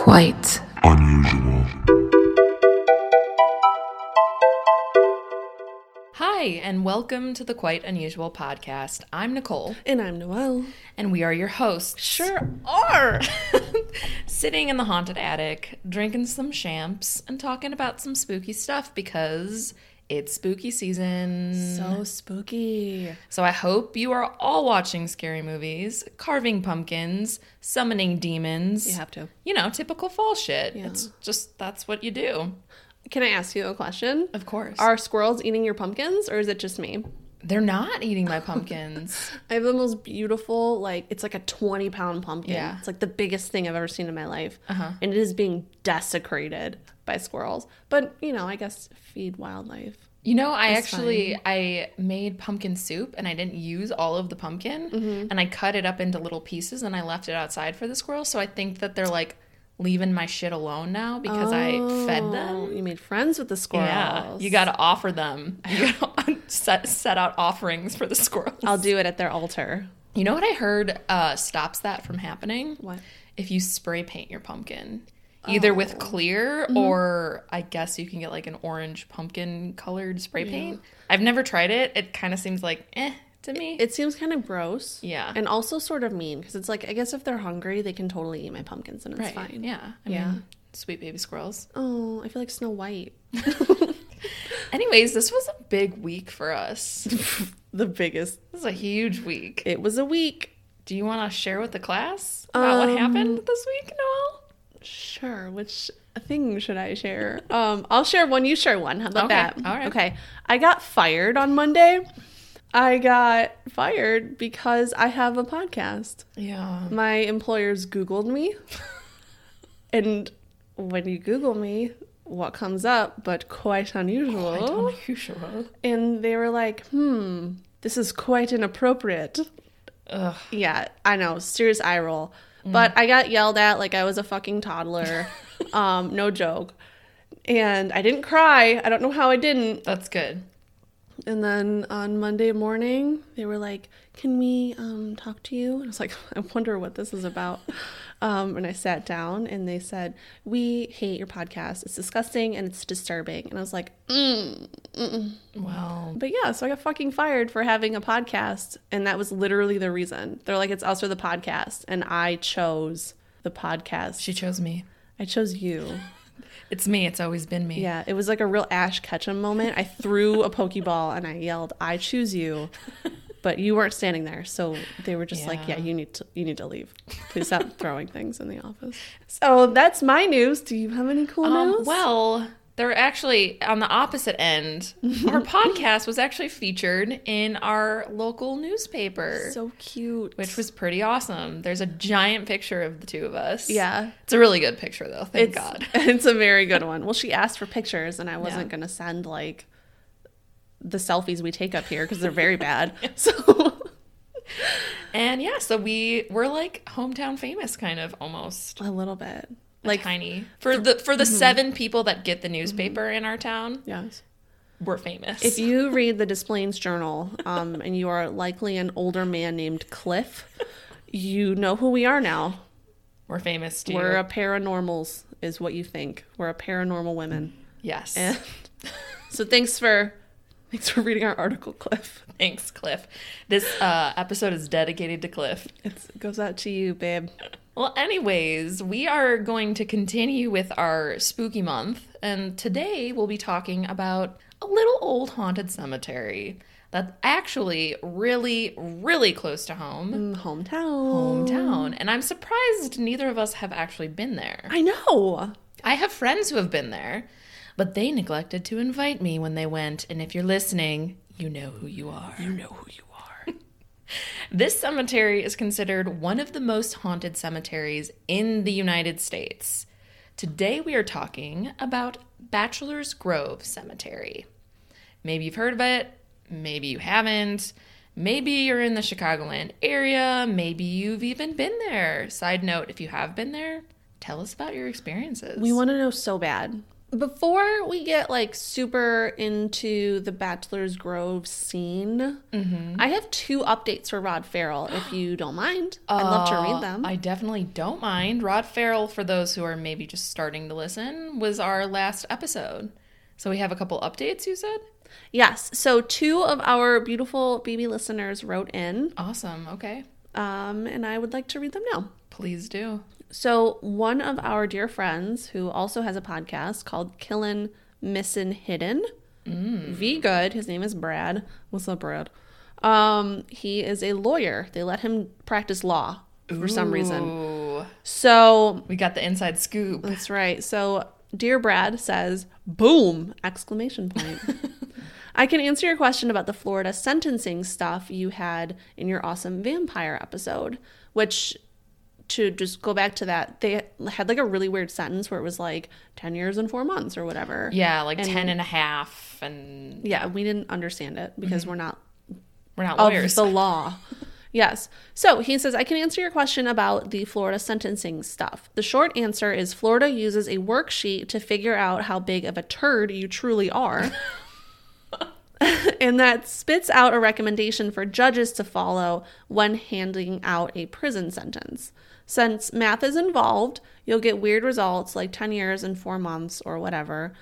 Quite unusual. Hi, and welcome to the Quite Unusual podcast. I'm Nicole, And I'm Noelle. and we are your hosts. Sure are. Sitting in the haunted attic, drinking some champs, and talking about some spooky stuff because it's spooky season. so spooky. So I hope you are all watching scary movies, carving pumpkins, summoning demons. You have to. You know, typical fall shit. Yeah. It's just that's what you do. Can I ask you a question? Of course. Are squirrels eating your pumpkins or is it just me? They're not eating my pumpkins. I have the most beautiful, like, it's like a 20 pound pumpkin. Yeah. It's like the biggest thing I've ever seen in my life. Uh-huh. And it is being desecrated by squirrels. But, you know, I guess feed wildlife. You know, I actually I made pumpkin soup and I didn't use all of the pumpkin Mm-hmm. and I cut it up into little pieces and I left it outside for the squirrels. So I think that they're like leaving my shit alone now because I fed Oh, them. You made friends with the squirrels. Yeah, you got to offer them. You got to set set out offerings for the squirrels. I'll do it at their altar. You know what I heard uh, stops that from happening? What? If you spray paint your pumpkin, either with clear or I guess you can get like an orange pumpkin colored spray paint. I've never tried it. It kind of seems like eh to me. It seems kind of gross. Yeah. And also sort of mean because it's like, I guess if they're hungry, they can totally eat my pumpkins and it's right. fine. Yeah. I Yeah. mean, sweet baby squirrels. Oh, I feel like Snow White. Anyways, this was a big week for us. the biggest. This is a huge week. It was a week. Do you want to share with the class about what happened this week, Noelle? Sure. Which thing should I share? um, I'll share one. You share one. How about Okay, that? all right. Okay. I got fired on Monday. I got fired because I have a podcast. Yeah. My employers Googled me. and when you Google me, what comes up but quite unusual? Unusual. And they were like, hmm, this is quite inappropriate. Ugh. Yeah, I know, serious eye roll. But I got yelled at like I was a fucking toddler. um, no joke. And I didn't cry. I don't know how I didn't. That's good. And then on Monday morning, they were like, "Can we um, talk to you?" And I was like, "I wonder what this is about." Um, and I sat down, and they said, "We hate your podcast. It's disgusting and it's disturbing." And I was like, mm, mm-mm. Well, But yeah, so I got fucking fired for having a podcast, and that was literally the reason. They're like, "It's us or the podcast," and I chose the podcast. she chose me. I chose you. It's me. It's always been me. Yeah, it was like a real Ash Ketchum moment. I threw a Pokeball and I yelled, "I choose you," but you weren't standing there, so they were just like, Yeah. "Yeah, you need to, you need to leave. Please stop throwing things in the office." So that's my news. Do you have any cool Um, news? well, they're actually on the opposite end. Our podcast was actually featured in our local newspaper, so cute. which was pretty awesome. There's a giant picture of the two of us. yeah, It's a really good picture, though. Thank it's God. it's a very good one. Well, she asked for pictures, and I wasn't Yeah. gonna send like the selfies we take up here because they're very bad. So And yeah, so we we're like hometown famous, kind of almost. a little bit, Like like tiny for the for Mm-hmm. the seven people that get the newspaper in our town, yes. we're famous. If you read the Des Plaines Journal, um, and you are likely an older man named Cliff, you know who we are now. we're famous too. We're a paranormals, is what you think. We're a paranormal women. yes. And so thanks for thanks for reading our article, Cliff. Thanks, Cliff. This uh, episode is dedicated to Cliff. It's, it goes out to you, babe. Well, anyways, we are going to continue with our spooky month, and today we'll be talking about a little old haunted cemetery that's actually really, really close to home, Mm, Hometown. hometown. And I'm surprised neither of us have actually been there. I know. I have friends who have been there, but they neglected to invite me when they went. And if you're listening, you know who you are. You know who you are. this cemetery is considered one of the most haunted cemeteries in the United States. Today we are talking about Bachelor's Grove Cemetery. Maybe you've heard of it, maybe you haven't. Maybe you're in the Chicagoland area, maybe you've even been there. Side note, if you have been there, tell us about your experiences. We want to know so bad. Before we get like super into the Bachelor's Grove scene, I have two updates for Rod Farrell, if you don't mind. I'd love to read them. Uh, I definitely don't mind. Rod Farrell, for those who are maybe just starting to listen, was our last episode. So we have a couple updates, you said? yes. So two of our beautiful BB listeners wrote in, Awesome. Okay. um, and I would like to read them now. Please do. So one of our dear friends who also has a podcast called Killin' Missin' Hidden. V good. His name is Brad. What's up, Brad? Um, he is a lawyer. They let him practice law for some reason. So We got the inside scoop. that's right. So dear Brad says, "Boom!" exclamation point. I can answer your question about the Florida sentencing stuff you had in your awesome vampire episode, which to just go back to that, they had like a really weird sentence where it was like 10 years and 4 months or whatever. Yeah, like And- 10 and a half. And Yeah, we didn't understand it because mm-hmm. we're not we're not of lawyers. the law. Yes. So he says, I can answer your question about the Florida sentencing stuff. The short answer is Florida uses a worksheet to figure out how big of a turd you truly are. and that spits out a recommendation for judges to follow when handing out a prison sentence. Since math is involved, you'll get weird results like 10 years and four months or whatever.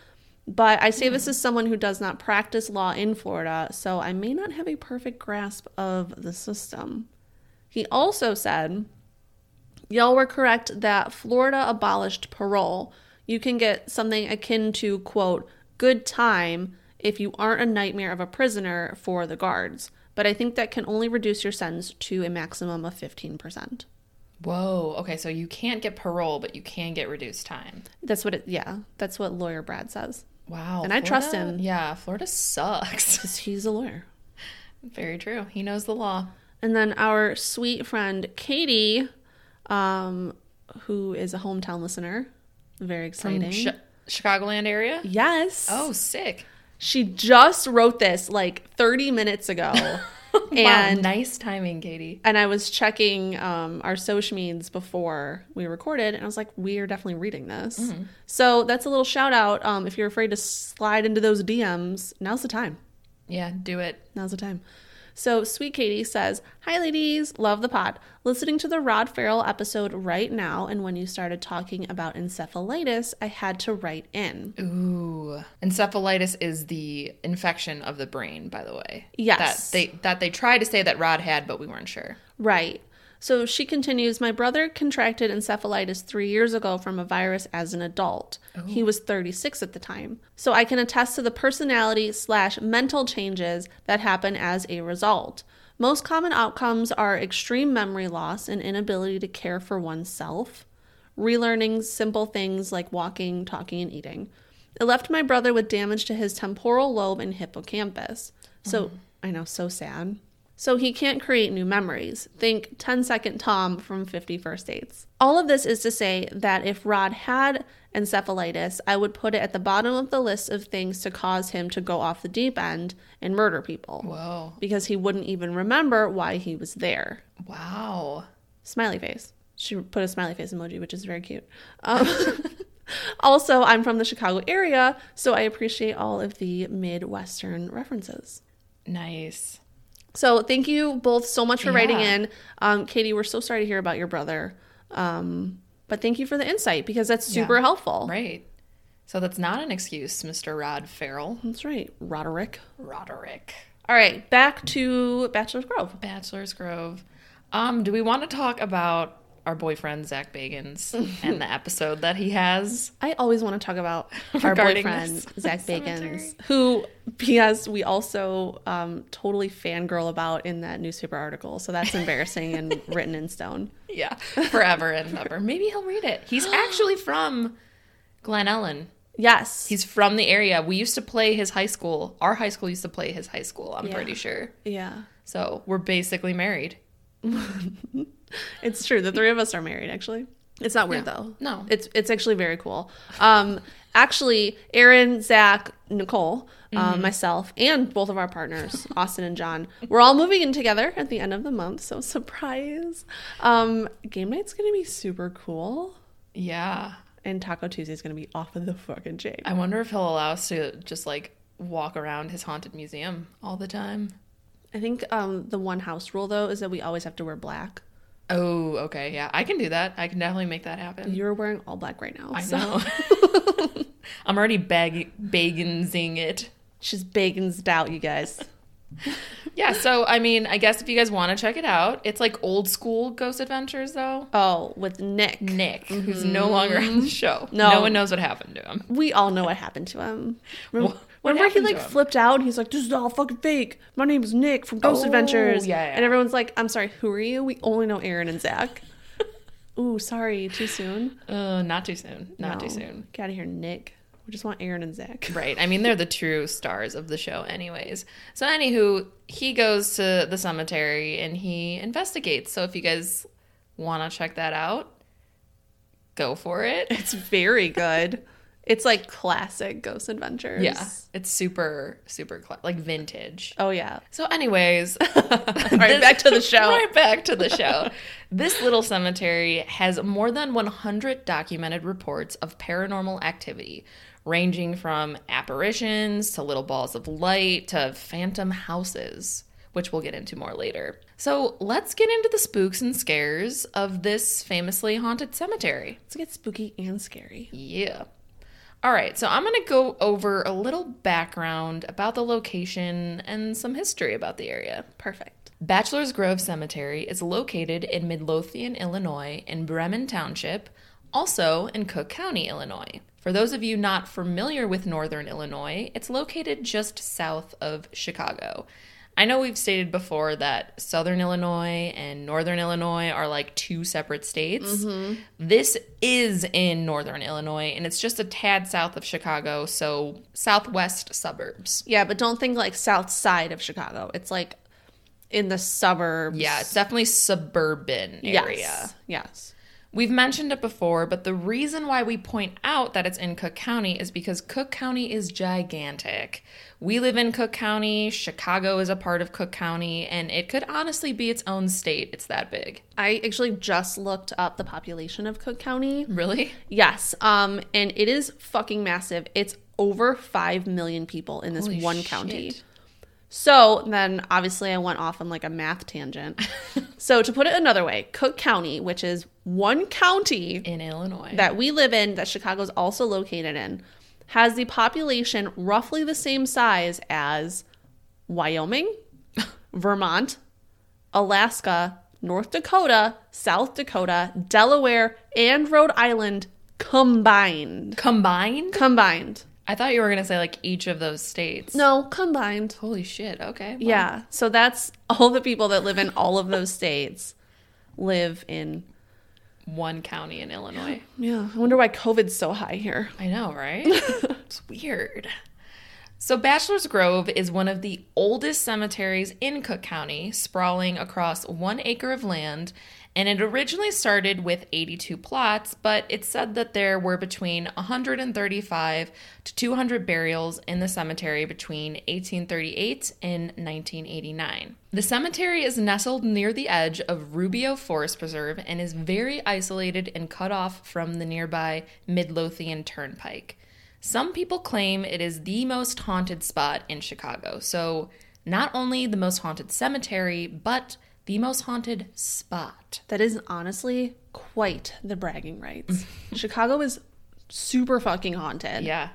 But I say this hmm. as someone who does not practice law in Florida, so I may not have a perfect grasp of the system. He also said, Y'all were correct that Florida abolished parole. You can get something akin to, quote, good time if you aren't a nightmare of a prisoner for the guards. But I think that can only reduce your sentence to a maximum of 15%. Whoa. Okay, so you can't get parole, but you can get reduced time. That's what it, yeah, that's what lawyer Brad says. Wow. And I trust him. Yeah, Florida sucks. He's a lawyer. Very true. He knows the law. And then our sweet friend Katie, um, who is a hometown listener, very From exciting. Chi- Chicagoland area? yes. Oh, sick. She just wrote this like 30 minutes ago. and wow, nice timing, Katie. and I was checking um, our social medias before we recorded, and I was like, we are definitely reading this. Mm-hmm. So that's a little shout out. Um, if you're afraid to slide into those DMs, now's the time. Yeah, do it. Now's the time. So, Sweet Katie says, Hi, ladies. Love the pod. Listening to the Rod Farrell episode right now, and when you started talking about encephalitis, I had to write in. Ooh. Encephalitis is the infection of the brain, by the way. Yes. That they that they tried to say that Rod had, but we weren't sure. Right. So she continues My brother contracted encephalitis three years ago from a virus as an adult. Oh. He was 36 at the time. So I can attest to the personality slash mental changes that happen as a result. Most common outcomes are extreme memory loss and inability to care for oneself, relearning simple things like walking, talking, and eating. It left my brother with damage to his temporal lobe and hippocampus. So, mm. I know, so sad. So he can't create new memories. Think 10 second Tom from 50 First Dates. All of this is to say that if Rod had encephalitis, I would put it at the bottom of the list of things to cause him to go off the deep end and murder people Whoa. because he wouldn't even remember why he was there. Wow. Smiley face. She put a smiley face emoji, which is very cute. Um, also, I'm from the Chicago area, so I appreciate all of the Midwestern references. Nice. So thank you both so much for writing in. Um, Katie, we're so sorry to hear about your brother. Um, but thank you for the insight because that's super Yeah. helpful. Right. So that's not an excuse, Mr. Rod Farrell. That's right, Roderick. Roderick. All right, back to Bachelor's Grove. Bachelor's Grove. Um, do we want to talk about our boyfriend Zak Bagans and the episode that he has? I always want to talk about our boyfriend, Zak. Bagans, who, P.S., we also um, totally fangirl about in that newspaper article. So that's embarrassing and written in stone. Yeah, forever and ever. Maybe he'll read it. He's actually from Glen Ellyn. Yes. He's from the area. We used to play his high school. Our high school used to play his high school, I'm Yeah. pretty sure. yeah. So we're basically married. It's true. The three of us are married, actually. It's not weird, Yeah. though. No. It's it's actually very cool. Um, actually, Aaron, Zak, Nicole, um, myself, and both of our partners, Austin and John, we're all moving in together at the end of the month. So surprise! Um, game night's gonna be super cool. Yeah. and Taco Tuesday is gonna be off of the fucking chain. I wonder if he'll allow us to just like walk around his haunted museum all the time. I think um, the one house rule though is that we always have to wear black. Oh, okay, yeah, I can do that. I can definitely make that happen. You're wearing all black right now. I so- know. I'm already bag bagensing it. She's bacon's out, you guys. Yeah, so I mean, I guess if you guys want to check it out, it's like old school Ghost Adventures though. Oh, with Nick. Nick, who's no mm-hmm. longer on the show. No. no one knows what happened to him. We all know what happened to him. Remember, remember he like flipped out and he's like, This is all fucking fake. My name is Nick from Ghost Oh, Adventures. yeah, yeah. And everyone's like, I'm sorry, who are you? We only know Aaron and Zak. Ooh, sorry, too soon. Uh, not too soon. Not too soon. Get out of here, Nick. We just want Aaron and Zak. Right. I mean, they're the true stars of the show, anyways. So, anywho, he goes to the cemetery and he investigates. So, if you guys want to check that out, go for it. It's very good. It's like classic Ghost Adventures. Yeah, it's super, super cla- like vintage. Oh yeah. So, anyways, Right, back to the show. Right back to the show. this little cemetery has more than 100 documented reports of paranormal activity, ranging from apparitions to little balls of light to phantom houses, which we'll get into more later. So, let's get into the spooks and scares of this famously haunted cemetery. Let's get spooky and scary. Yeah. All right, so I'm going to go over a little background about the location and some history about the area. Perfect. Bachelor's Grove Cemetery is located in Midlothian, Illinois, in Bremen Township, also in Cook County, Illinois. For those of you not familiar with Northern Illinois, it's located just south of Chicago. I know we've stated before that Southern Illinois and Northern Illinois are like two separate states. Mm-hmm. This is in Northern Illinois, and it's just a tad south of Chicago, so southwest suburbs. Yeah, but don't think like south side of Chicago. It's like in the suburbs. Yeah, it's definitely suburban area. Yes. Yes. We've mentioned it before, but the reason why we point out that it's in Cook County is because Cook County is gigantic. We live in Cook County, Chicago is a part of Cook County, and it could honestly be its own state. It's that big. I actually just looked up the population of Cook County. Really? Yes. Um, and it is fucking massive. It's over five million people in this Holy one shit. county. So then obviously I went off on like a math tangent. so to put it another way, Cook County, which is one county In Illinois. that we live in, that Chicago's also located in, has the population roughly the same size as Wyoming, Vermont, Alaska, North Dakota, South Dakota, Delaware, and Rhode Island combined. Combined? Combined. I thought you were going to say like each of those states. No, combined. Holy shit. Okay. well, Yeah. So that's all the people that live in all of those states live in. One county in Illinois. Yeah. I wonder why COVID's so high here. I know, right? it's weird. So, Bachelor's Grove is one of the oldest cemeteries in Cook County, sprawling across one acre of land. And it originally started with 82 plots, but it's said that there were between 135 to 200 burials in the cemetery between 1838 and 1989. The cemetery is nestled near the edge of Rubio Forest Preserve and is very isolated and cut off from the nearby Midlothian Turnpike. Some people claim it is the most haunted spot in Chicago. So, not only the most haunted cemetery, but the most haunted spot. That is honestly quite the bragging rights. Chicago is super fucking haunted. Yeah.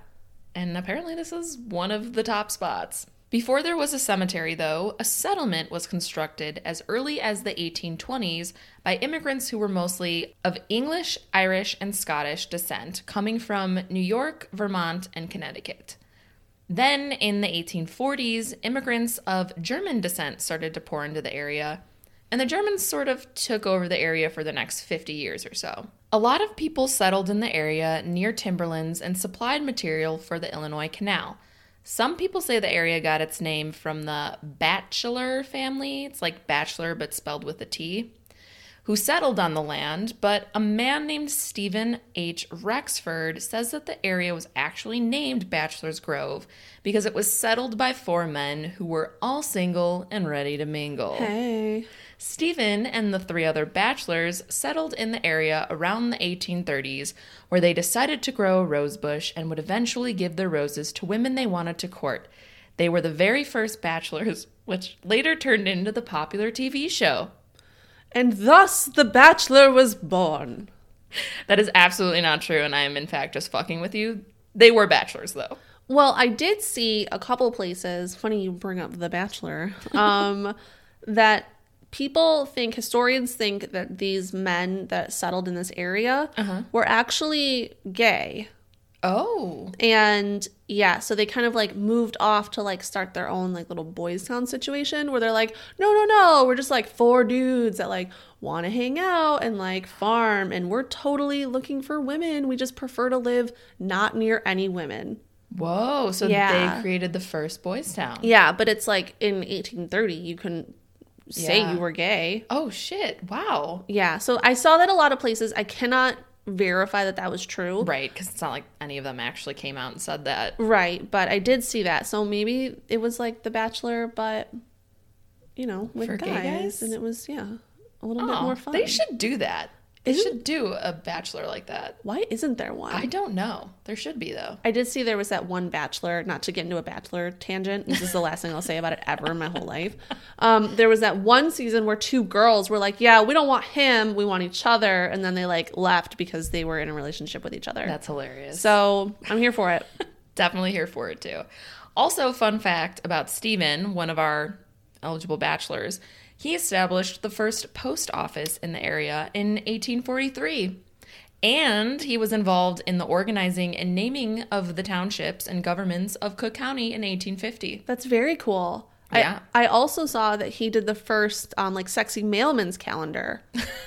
And apparently, this is one of the top spots. Before there was a cemetery, though, a settlement was constructed as early as the 1820s by immigrants who were mostly of English, Irish, and Scottish descent, coming from New York, Vermont, and Connecticut. Then, in the 1840s, immigrants of German descent started to pour into the area, and the Germans sort of took over the area for the next 50 years or so. A lot of people settled in the area near timberlands and supplied material for the Illinois Canal. Some people say the area got its name from the Bachelor family. It's like bachelor, but spelled with a T, who settled on the land, but a man named Stephen H. Rexford says that the area was actually named Batchelor's Grove because it was settled by four men who were all single and ready to mingle. Hey. Stephen and the three other bachelors settled in the area around the 1830s, where they decided to grow a rose bush and would eventually give their roses to women they wanted to court. They were the very first bachelors, which later turned into the popular TV show. And thus the Bachelor was born. That is absolutely not true, and I am in fact just fucking with you. They were bachelors, though. Well, I did see a couple places, funny you bring up The Bachelor, um, that people think, historians think that these men that settled in this area uh-huh. were actually gay. Oh, And yeah, so they kind of like moved off to like start their own like little boys town situation where they're like, no, no, no, we're just like four dudes that like want to hang out and like farm and we're totally looking for women. We just prefer to live not near any women. whoa! So Yeah. they created the first boys' town. Yeah, but it's like in 1830, you couldn't say Yeah. you were gay. Oh shit! Wow. Yeah, so I saw that a lot of places. I cannot verify that that was true. Right, because it's not like any of them actually came out and said that. Right, but I did see that. So maybe it was like The Bachelor, but you know, with For gay guys, guys? and it was yeah, a little bit Oh, more fun. They should do that. They should do a bachelor like that. Why isn't there one? I don't know. There should be though. I did see there was that one bachelor, not to get into a bachelor tangent. This is the last thing I'll say about it ever in my whole life. Um, there was that one season where two girls were like, Yeah, we don't want him, we want each other. And then they like left because they were in a relationship with each other. That's hilarious. so I'm here for it. Definitely here for it too. Also, fun fact about Stephen, one of our eligible bachelors, he established the first post office in the area in 1843. And he was involved in the organizing and naming of the townships and governments of Cook County in 1850. That's very cool. Yeah. I, I also saw that he did the first um, like sexy mailman's calendar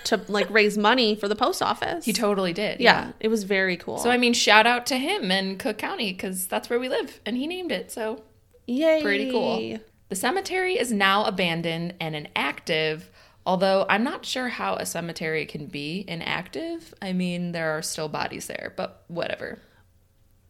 to like raise money for the post office. He totally did. yeah, it was very cool. So, I mean, shout out to him and Cook County because that's where we live and he named it. So, Yay. pretty cool. The cemetery is now abandoned and inactive, although I'm not sure how a cemetery can be inactive. I mean, there are still bodies there, but whatever.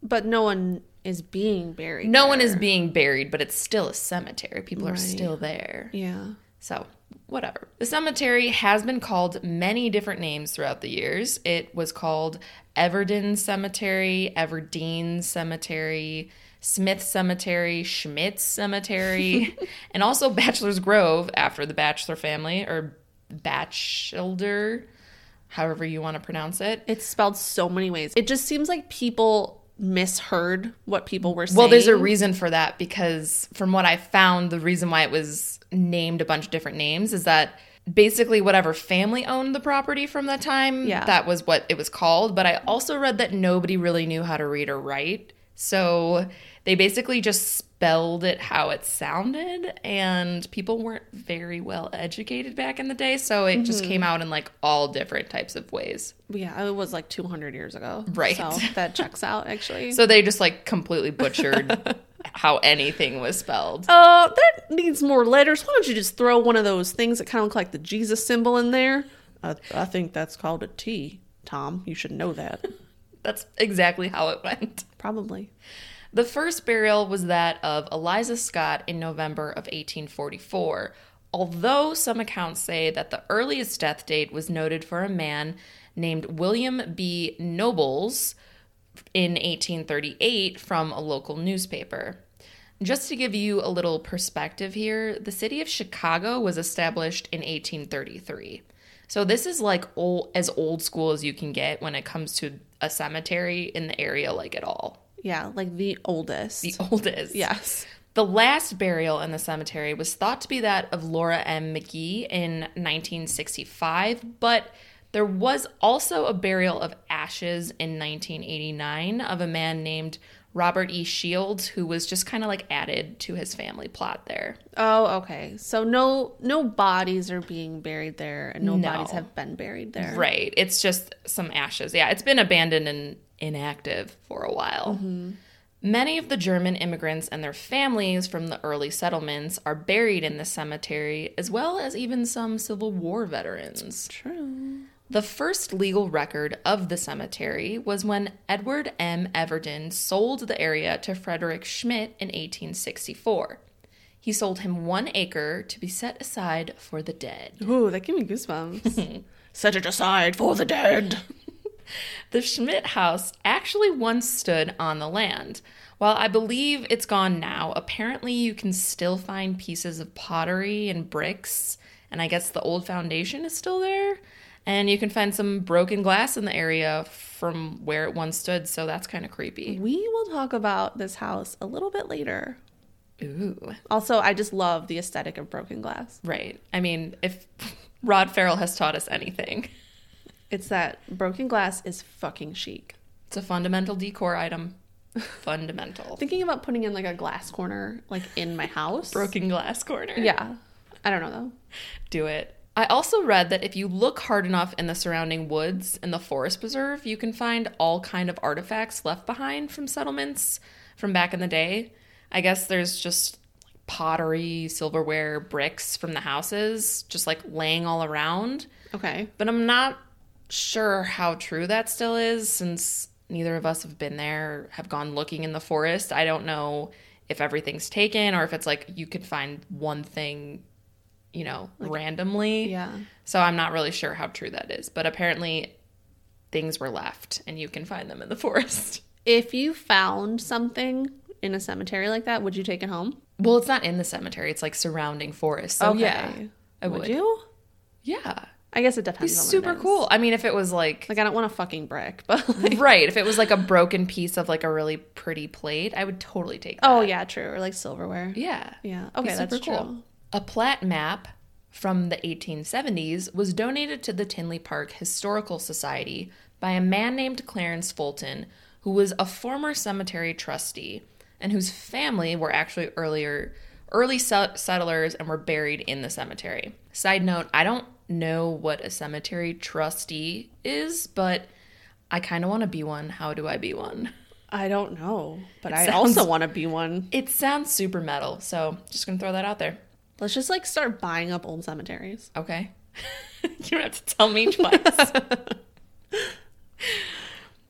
But no one is being buried. No one is being buried, but it's still a cemetery. People are still there. Yeah. So, whatever. The cemetery has been called many different names throughout the years. It was called Everden Cemetery, Everdeen Cemetery, Smith Cemetery, Schmitz Cemetery, and also Bachelor's Grove after the Bachelor family, or Bachelor, however you want to pronounce it. It's spelled so many ways. It just seems like people misheard what people were saying. Well, there's a reason for that because from what I found, the reason why it was named a bunch of different names is that basically whatever family owned the property from that time, Yeah. that was what it was called. But I also read that nobody really knew how to read or write. So they basically just spelled it how it sounded, and people weren't very well educated back in the day. So it just came out in like all different types of ways. Yeah, it was like 200 years ago. Right. So that checks out actually. So they just like completely butchered how anything was spelled. Uh, that needs more letters. Why don't you just throw one of those things that kind of look like the Jesus symbol in there? I, I think that's called a T. Tom, you should know that. That's exactly how it went. Probably. The first burial was that of Eliza Scott in November of 1844, although some accounts say that the earliest death date was noted for a man named William B. Nobles in 1838 from a local newspaper. Just to give you a little perspective here, the city of Chicago was established in 1833. So this is like old, as old school as you can get when it comes to a cemetery in the area like at all. Yeah, like the oldest. The oldest. yes. The last burial in the cemetery was thought to be that of Laura M. McGee in 1965, but there was also a burial of ashes in 1989 of a man named Robert E. Shields, who was just kind of like added to his family plot there. Oh, okay. So no no bodies are being buried there and no, No. bodies have been buried there. Right. It's just some ashes. Yeah, it's been abandoned and inactive for a while. Mm-hmm. Many of the German immigrants and their families from the early settlements are buried in this cemetery, as well as even some Civil War veterans. True. The first legal record of the cemetery was when Edward M. Everton sold the area to Frederick Schmidt in 1864. He sold him one acre to be set aside for the dead. Ooh, that gave me goosebumps. Set it aside for the dead. The Schmidt house actually once stood on the land. While I believe it's gone now, apparently you can still find pieces of pottery and bricks, and I guess the old foundation is still there. And you can find some broken glass in the area from where it once stood, so that's kind of creepy. We will talk about this house a little bit later. Ooh. Also, I just love the aesthetic of broken glass. Right. I mean, if Rod Farrell has taught us anything, It's that broken glass is fucking chic. it's a fundamental decor item. Fundamental. Thinking about putting in like a glass corner, like in my house. Broken glass corner. Yeah. I don't know though. do it. I also read that if you look hard enough in the surrounding woods in the forest preserve, you can find all kind of artifacts left behind from settlements from back in the day. I guess there's just pottery, silverware, bricks from the houses just like laying all around. Okay. But I'm not sure how true that still is since neither of us have been there, have gone looking in the forest. I don't know if everything's taken or if it's like you could find one thing, you know, randomly. Yeah. So I'm not really sure how true that is, but apparently things were left and you can find them in the forest. If you found something in a cemetery like that, would you take it home? Well, it's not in the cemetery, it's like surrounding forest. So yeah. I would. would you? Yeah. I guess it depends. on what it super cool. I mean, if it was like Like I don't want a fucking brick, but like, right, if it was like a broken piece of like a really pretty plate, I would totally take oh, that. oh yeah, true. Or like silverware. yeah. Yeah. Okay, that's super true. A plat map from the 1870s was donated to the Tinley Park Historical Society by a man named Clarence Fulton, who was a former cemetery trustee and whose family were actually earlier early settlers and were buried in the cemetery. Side note, I don't know what a cemetery trustee is, but I kind of want to be one. How do I be one? I don't know, but I sounds- also want to be one. It sounds super metal, so just gonna throw that out there. Let's just like start buying up old cemeteries. Okay. you don't have to tell me twice.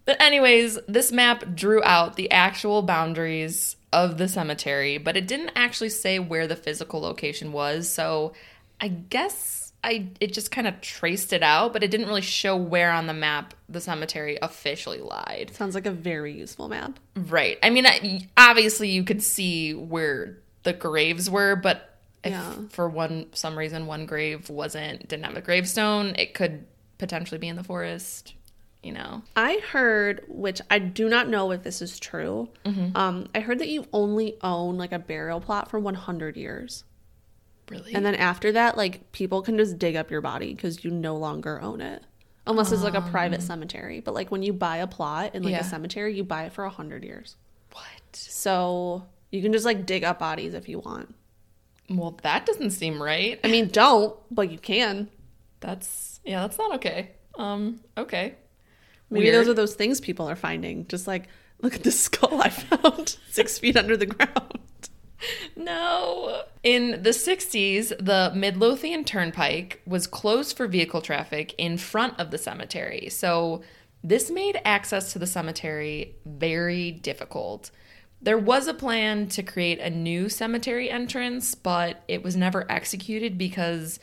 but, anyways, this map drew out the actual boundaries of the cemetery, but it didn't actually say where the physical location was. So, I guess I it just kind of traced it out, but it didn't really show where on the map the cemetery officially lied. Sounds like a very useful map. Right. I mean, I- obviously you could see where the graves were, but if Yeah. for one some reason one grave wasn't didn't have a gravestone, it could potentially be in the forest. You know. I heard, which I do not know if this is true. Mm-hmm. Um, I heard that you only own like a burial plot for 100 years, Really? and then after that, like people can just dig up your body because you no longer own it, unless it's like a private cemetery. But like when you buy a plot in like Um. Yeah. a cemetery, you buy it for a 100 years, what? so you can just like dig up bodies if you want. Well, that doesn't seem right. I mean, don't, but you can. That's yeah, that's not okay. Um, okay. Maybe Weird. those are those things people are finding. Just like, look at this skull I found six feet under the ground. No. In the 60s, the Midlothian Turnpike was closed for vehicle traffic in front of the cemetery. So, this made access to the cemetery very difficult. There was a plan to create a new cemetery entrance, but it was never executed because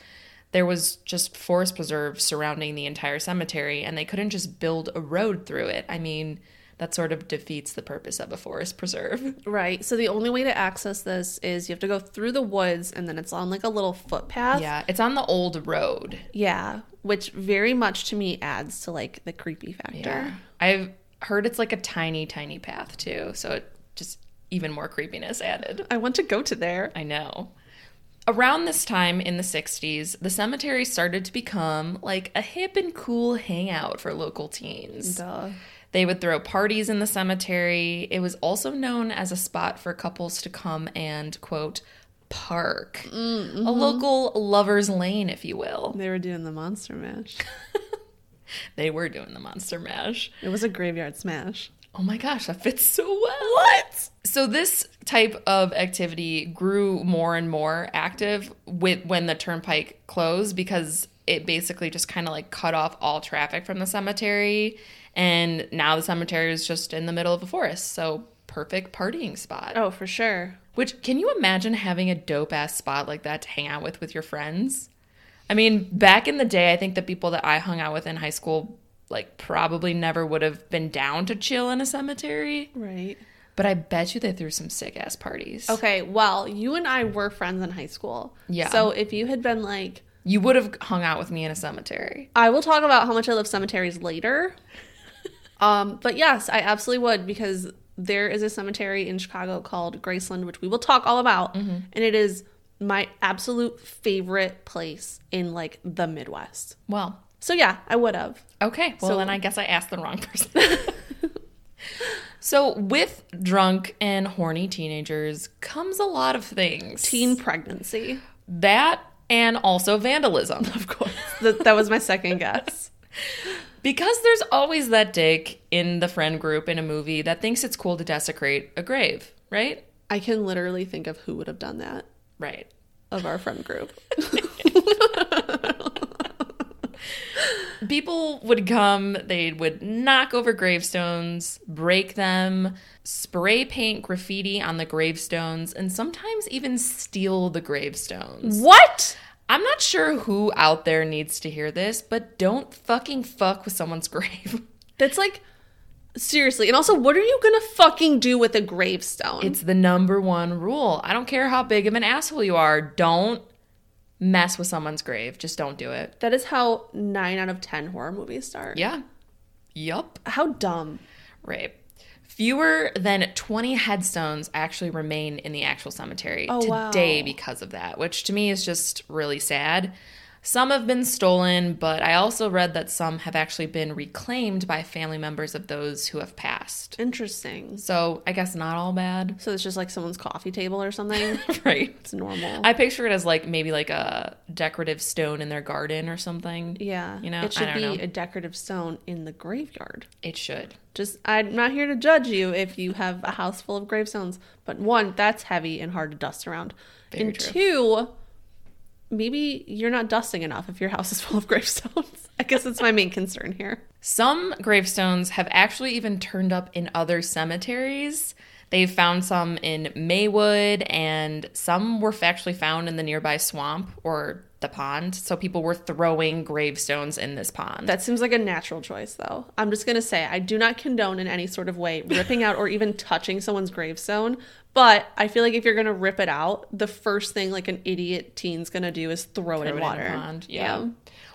there was just forest preserve surrounding the entire cemetery and they couldn't just build a road through it. I mean, that sort of defeats the purpose of a forest preserve. Right. So the only way to access this is you have to go through the woods and then it's on like a little footpath. Yeah, it's on the old road. Yeah. Which very much to me adds to like the creepy factor. Yeah. I've heard it's like a tiny, tiny path too. So it just even more creepiness added. I want to go to there. I know. Around this time in the 60s, the cemetery started to become like a hip and cool hangout for local teens. Duh. They would throw parties in the cemetery. It was also known as a spot for couples to come and, quote, park. A mm-hmm. local lover's lane, if you will. They were doing the monster mash. They were doing the monster mash. It was a graveyard smash. Oh my gosh, that fits so well. What? So this type of activity grew more and more active with when the turnpike closed because it basically just kind of like cut off all traffic from the cemetery and now the cemetery is just in the middle of a forest. So perfect partying spot. Oh, for sure. Which can you imagine having a dope ass spot like that to hang out with with your friends? I mean, back in the day, I think the people that I hung out with in high school like probably never would have been down to chill in a cemetery. Right. But I bet you they threw some sick ass parties. Okay, well, you and I were friends in high school. Yeah. So if you had been like, You would have hung out with me in a cemetery. I will talk about how much I love cemeteries later. um, but yes, I absolutely would because there is a cemetery in Chicago called Graceland, which we will talk all about, Mm-hmm. and it is my absolute favorite place in like the Midwest. Well, So yeah, I would have. okay. Well, So- then I guess I asked the wrong person. so, with drunk and horny teenagers comes a lot of things. Teen pregnancy, that and also vandalism. of course. that, was my second guess. Because there's always that dick in the friend group in a movie that thinks it's cool to desecrate a grave, right? I can literally think of who would have done that Right. of our friend group. People would come, they would knock over gravestones, break them, spray paint graffiti on the gravestones, and sometimes even steal the gravestones. what? I'm not sure who out there needs to hear this, but don't fucking fuck with someone's grave. That's like seriously. And also, what are you gonna fucking do with a gravestone? It's the number one rule. I don't care how big of an asshole you are. Don't mess with someone's grave. Just don't do it. that is how nine out of ten horror movies start. Yeah. Yup. How dumb. Right. Fewer than 20 headstones actually remain in the actual cemetery Oh, today wow. because of that, which to me is just really sad. Some have been stolen, but I also read that some have actually been reclaimed by family members of those who have passed. Interesting. So I guess not all bad. So it's just like someone's coffee table or something. right. it's normal. I picture it as like maybe like a decorative stone in their garden or something. yeah. You know, it should be know. a decorative stone in the graveyard. It should. Just, I'm not here to judge you if you have a house full of gravestones, but one, that's heavy and hard to dust around. Very and true. two, maybe you're not dusting enough if your house is full of gravestones. I guess that's my main concern here. Some gravestones have actually even turned up in other cemeteries. They've found some in Maywood, and some were actually found in the nearby swamp or the pond. So people were throwing gravestones in this pond. That seems like a natural choice, though. I'm just going to say, I do not condone in any sort of way ripping out or even touching someone's gravestone. But I feel like if you're going to rip it out, the first thing like an idiot teen's going to do is throw, it in it water. the pond. Yeah.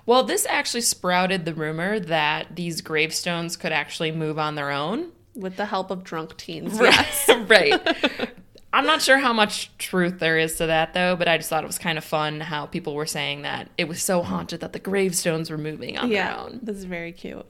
Well, this actually sprouted the rumor that these gravestones could actually move on their own. With the help of drunk teens. Yes. right. I'm not sure how much truth there is to that though, but I just thought it was kind of fun how people were saying that it was so haunted that the gravestones were moving on their Yeah. own. That's very cute.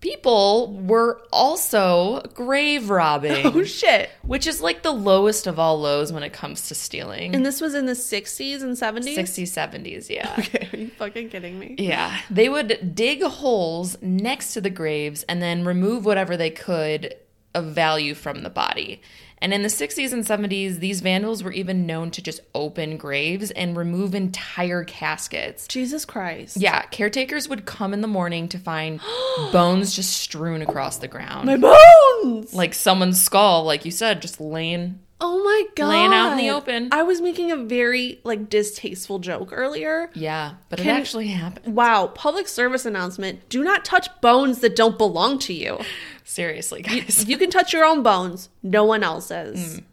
People were also grave robbing, Oh, shit. which is like the lowest of all lows when it comes to stealing. And this was in the 60s and 70s? 60s, 70s, yeah. Okay, are you fucking kidding me? Yeah, they would dig holes next to the graves and then remove whatever they could of value from the body. And in the 60s and 70s, these vandals were even known to just open graves and remove entire caskets. Jesus Christ. Yeah, caretakers would come in the morning to find bones just strewn across the ground. My bones! like someone's skull, like you said, just laying. Oh my god. Laying out in the open. I was making a very like distasteful joke earlier. Yeah, but Can- it actually happened. Wow, public service announcement. Do not touch bones that don't belong to you. Seriously, guys. You can touch your own bones, no one else's. Mm.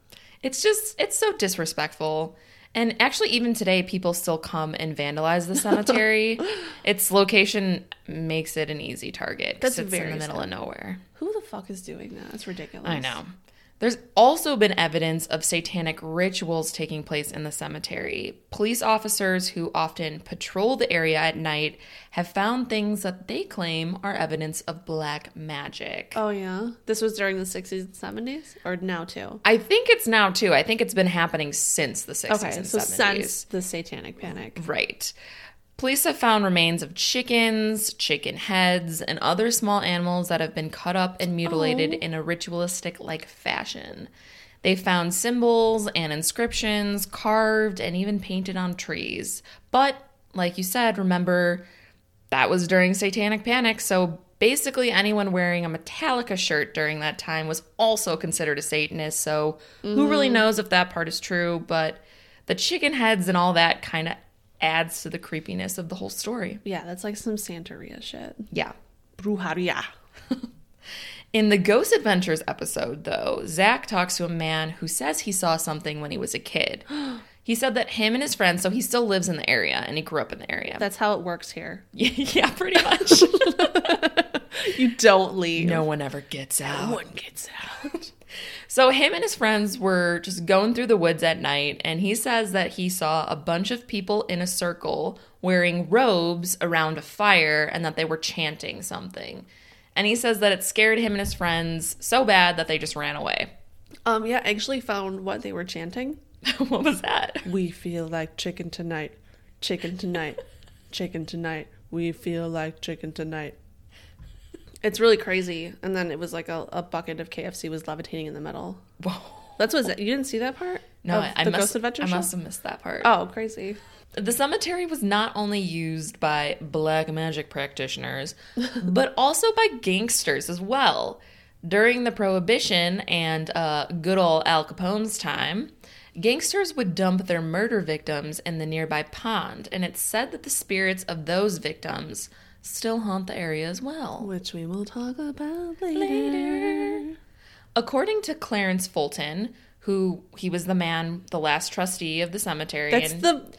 It's just, it's so disrespectful. And actually, even today, people still come and vandalize the cemetery. its location makes it an easy target. That's it's in the middle sad. of nowhere. Who the fuck is doing that? That's ridiculous. I know. There's also been evidence of satanic rituals taking place in the cemetery. Police officers who often patrol the area at night have found things that they claim are evidence of black magic. Oh yeah. This was during the 60s and 70s or now too. I think it's now too. I think it's been happening since the 60s Okay, and so 70s. since the satanic panic. Right. Police have found remains of chickens, chicken heads, and other small animals that have been cut up and mutilated oh. in a ritualistic like fashion. They found symbols and inscriptions carved and even painted on trees. But, like you said, remember that was during Satanic Panic, so basically anyone wearing a Metallica shirt during that time was also considered a Satanist. So who really mm. knows if that part is true, but the chicken heads and all that kind of adds to the creepiness of the whole story. Yeah, that's like some Santeria shit. Yeah. Brujeria. In the Ghost Adventures episode, though, Zak talks to a man who says he saw something when he was a kid. he said that him and his friends, so he still lives in the area and he grew up in the area. That's how it works here. yeah, pretty much. You don't leave. no one ever gets out. No one gets out. So him and his friends were just going through the woods at night, and he says that he saw a bunch of people in a circle wearing robes around a fire and that they were chanting something. And he says that it scared him and his friends so bad that they just ran away. Um, yeah, I actually found what they were chanting. what was that? We feel like chicken tonight. Chicken tonight. chicken tonight. We feel like chicken tonight. It's really crazy. And then it was like a, a bucket of KFC was levitating in the middle. Whoa. That's what it- you didn't see that part? No, I, I the must, Ghost Adventure I show? must have missed that part. Oh, crazy. The cemetery was not only used by black magic practitioners, but also by gangsters as well. During the Prohibition and uh, good old Al Capone's time, gangsters would dump their murder victims in the nearby pond, and it's said that the spirits of those victims still haunt the area as well. Which we will talk about later. According to Clarence Fulton, who he was the man, the last trustee of the cemetery, That's the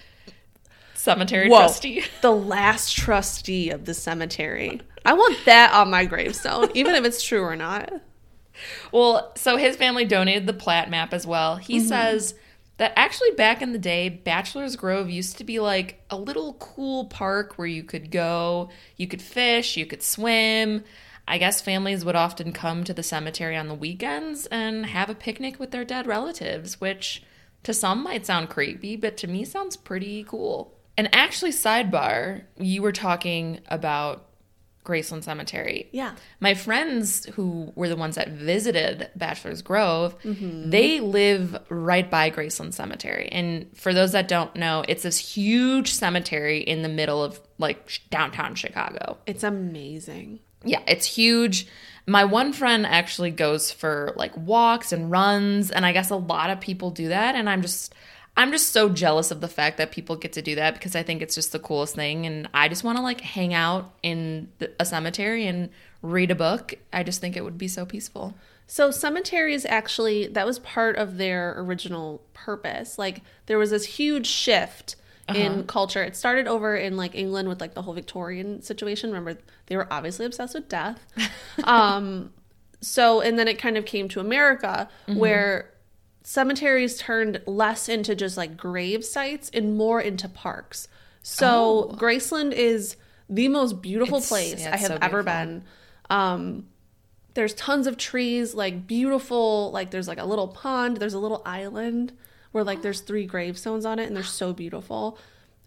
cemetery whoa, trustee. the last trustee of the cemetery. I want that on my gravestone, even if it's true or not. Well, so his family donated the plat map as well. He mm-hmm. says that actually back in the day, Bachelor's Grove used to be like a little cool park where you could go, you could fish, you could swim. I guess families would often come to the cemetery on the weekends and have a picnic with their dead relatives, which to some might sound creepy, but to me sounds pretty cool. And actually, sidebar, you were talking about Graceland Cemetery. Yeah. My friends who were the ones that visited Bachelor's Grove, mm-hmm. they live right by Graceland Cemetery. And for those that don't know, it's this huge cemetery in the middle of like downtown Chicago. It's amazing. Yeah, it's huge. My one friend actually goes for like walks and runs, and I guess a lot of people do that. And I'm just, I'm just so jealous of the fact that people get to do that because I think it's just the coolest thing. And I just want to like hang out in the, a cemetery and read a book. I just think it would be so peaceful. So cemeteries actually that was part of their original purpose. Like there was this huge shift in culture. It started over in like England with like the whole Victorian situation. Remember they were obviously obsessed with death. um so and then it kind of came to America where cemeteries turned less into just like grave sites and more into parks. So Graceland is the most beautiful It's- place yeah, I have so ever been. Um there's tons of trees, like beautiful, like there's like a little pond, there's a little island where like there's three gravestones on it and they're so beautiful.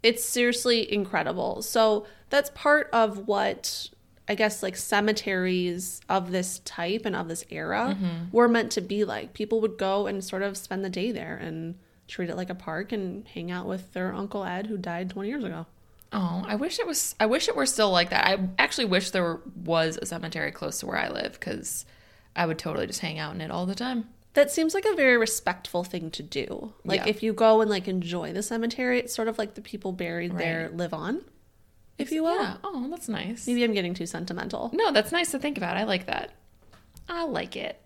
It's seriously incredible. So that's part of what I guess like cemeteries of this type and of this era mm-hmm. were meant to be like. People would go and sort of spend the day there and treat it like a park and hang out with their uncle Ed who died 20 years ago. Oh, I wish it was. I wish it were still like that. I actually wish there were, was a cemetery close to where I live because I would totally just hang out in it all the time. That seems like a very respectful thing to do. Like Yeah. if you go and like enjoy the cemetery, it's sort of like the people buried there live on, if you will. Yeah. Oh, that's nice. Maybe I'm getting too sentimental. No, that's nice to think about. I like that. I like it.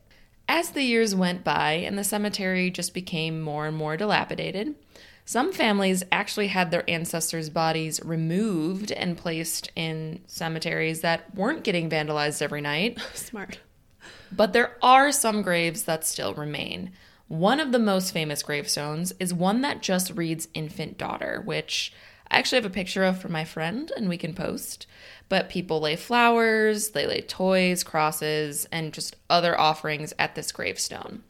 As the years went by and the cemetery just became more and more dilapidated, some families actually had their ancestors' bodies removed and placed in cemeteries that weren't getting vandalized every night. Smart. But there are some graves that still remain. One of the most famous gravestones is one that just reads infant daughter, which I actually have a picture of for my friend and we can post. But people lay flowers, they lay toys, crosses, and just other offerings at this gravestone.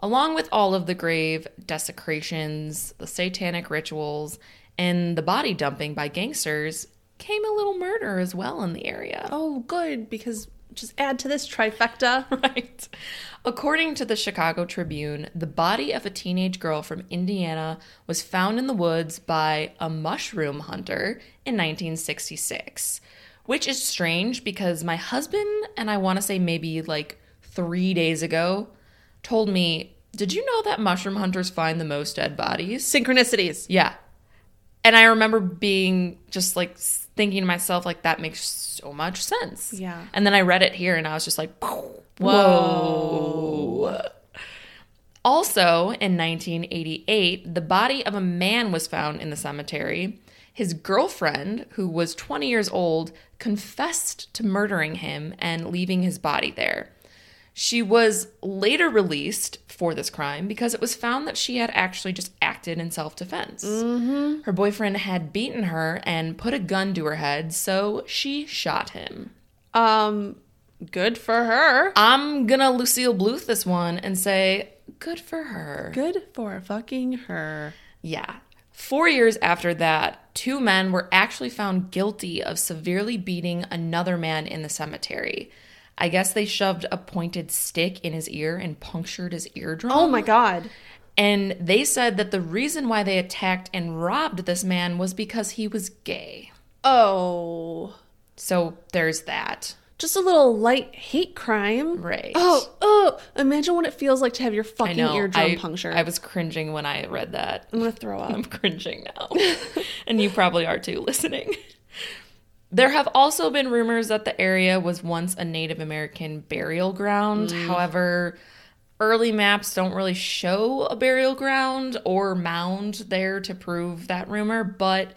Along with all of the grave desecrations, the satanic rituals, And the body dumping by gangsters came a little murder as well in the area. Oh, good, because just add to this trifecta. Right. According to the Chicago Tribune, the body of a teenage girl from Indiana was found in the woods by a mushroom hunter in 1966, which is strange because my husband, and I want to say maybe like three days ago, told me, Did you know that mushroom hunters find the most dead bodies? Synchronicities. Yeah. And I remember being just like thinking to myself, like, that makes so much sense. Yeah. And then I read it here and I was just like, whoa. Also, in 1988, the body of a man was found in the cemetery. His girlfriend, who was 20 years old, confessed to murdering him and leaving his body there. She was later released for this crime because it was found that she had actually just acted in self defense. Her boyfriend had beaten her and put a gun to her head, so she shot him. Um, good for her. I'm gonna Lucille Bluth this one and say, good for her. Good for fucking her. Yeah. Four years after that, two men were actually found guilty of severely beating another man in the cemetery. I guess they shoved a pointed stick in his ear and punctured his eardrum. Oh my god. And they said that the reason why they attacked and robbed this man was because he was gay. Oh. So there's that. Just a little light hate crime. Right. Oh, oh. Imagine what it feels like to have your fucking know. eardrum I, punctured. I was cringing when I read that. I'm gonna throw up. I'm cringing now. and you probably are too listening. There have also been rumors that the area was once a Native American burial ground. Mm. However, early maps don't really show a burial ground or mound there to prove that rumor, but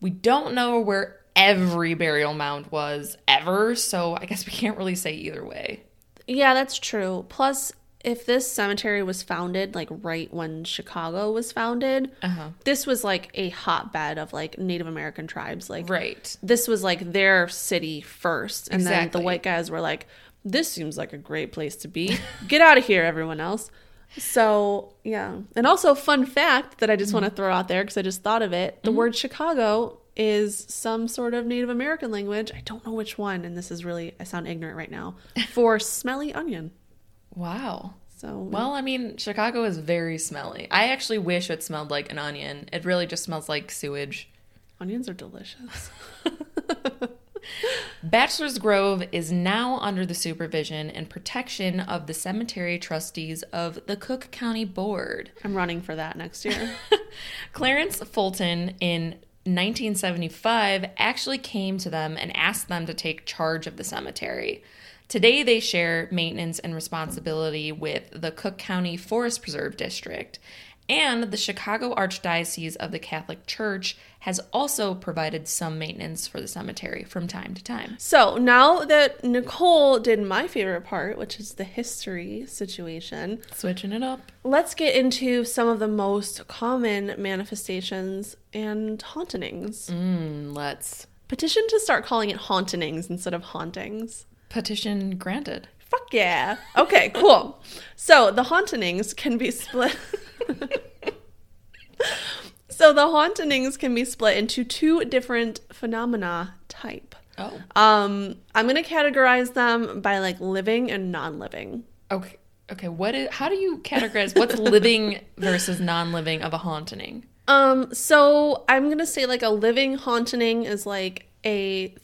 we don't know where every burial mound was ever, so I guess we can't really say either way. Yeah, that's true. Plus, if this cemetery was founded like right when Chicago was founded, Uh-huh. this was like a hotbed of like Native American tribes. Like Right. this was like their city first, and then the white guys were like, "This seems like a great place to be. Get out of here, everyone else." So yeah, and also fun fact that I just want to throw out there because I just thought of it: the word Chicago is some sort of Native American language. I don't know which one, and this is really I sound ignorant right now for smelly onion. Wow. So Well, I mean, Chicago is very smelly. I actually wish it smelled like an onion. It really just smells like sewage. onions are delicious. Bachelor's Grove is now under the supervision and protection of the cemetery trustees of the Cook County Board. I'm running for that next year. Clarence Fulton in 1975 actually came to them and asked them to take charge of the cemetery. Today, they share maintenance and responsibility with the Cook County Forest Preserve District. And the Chicago Archdiocese of the Catholic Church has also provided some maintenance for the cemetery from time to time. So now that Nicole did my favorite part, which is the history situation, Switching it up. let's get into some of the most common manifestations and hauntings. Mm, let's. Petition to start calling it hauntings instead of hauntings. Petition granted. Fuck yeah. Okay, cool. So the hauntings can be split. so the hauntings can be split into two different phenomena type. Oh. Um, I'm gonna categorize them by like living and non-living. Okay. Okay. What is? How do you categorize what's living versus non-living of a haunting? Um, so I'm gonna say like a living haunting is like a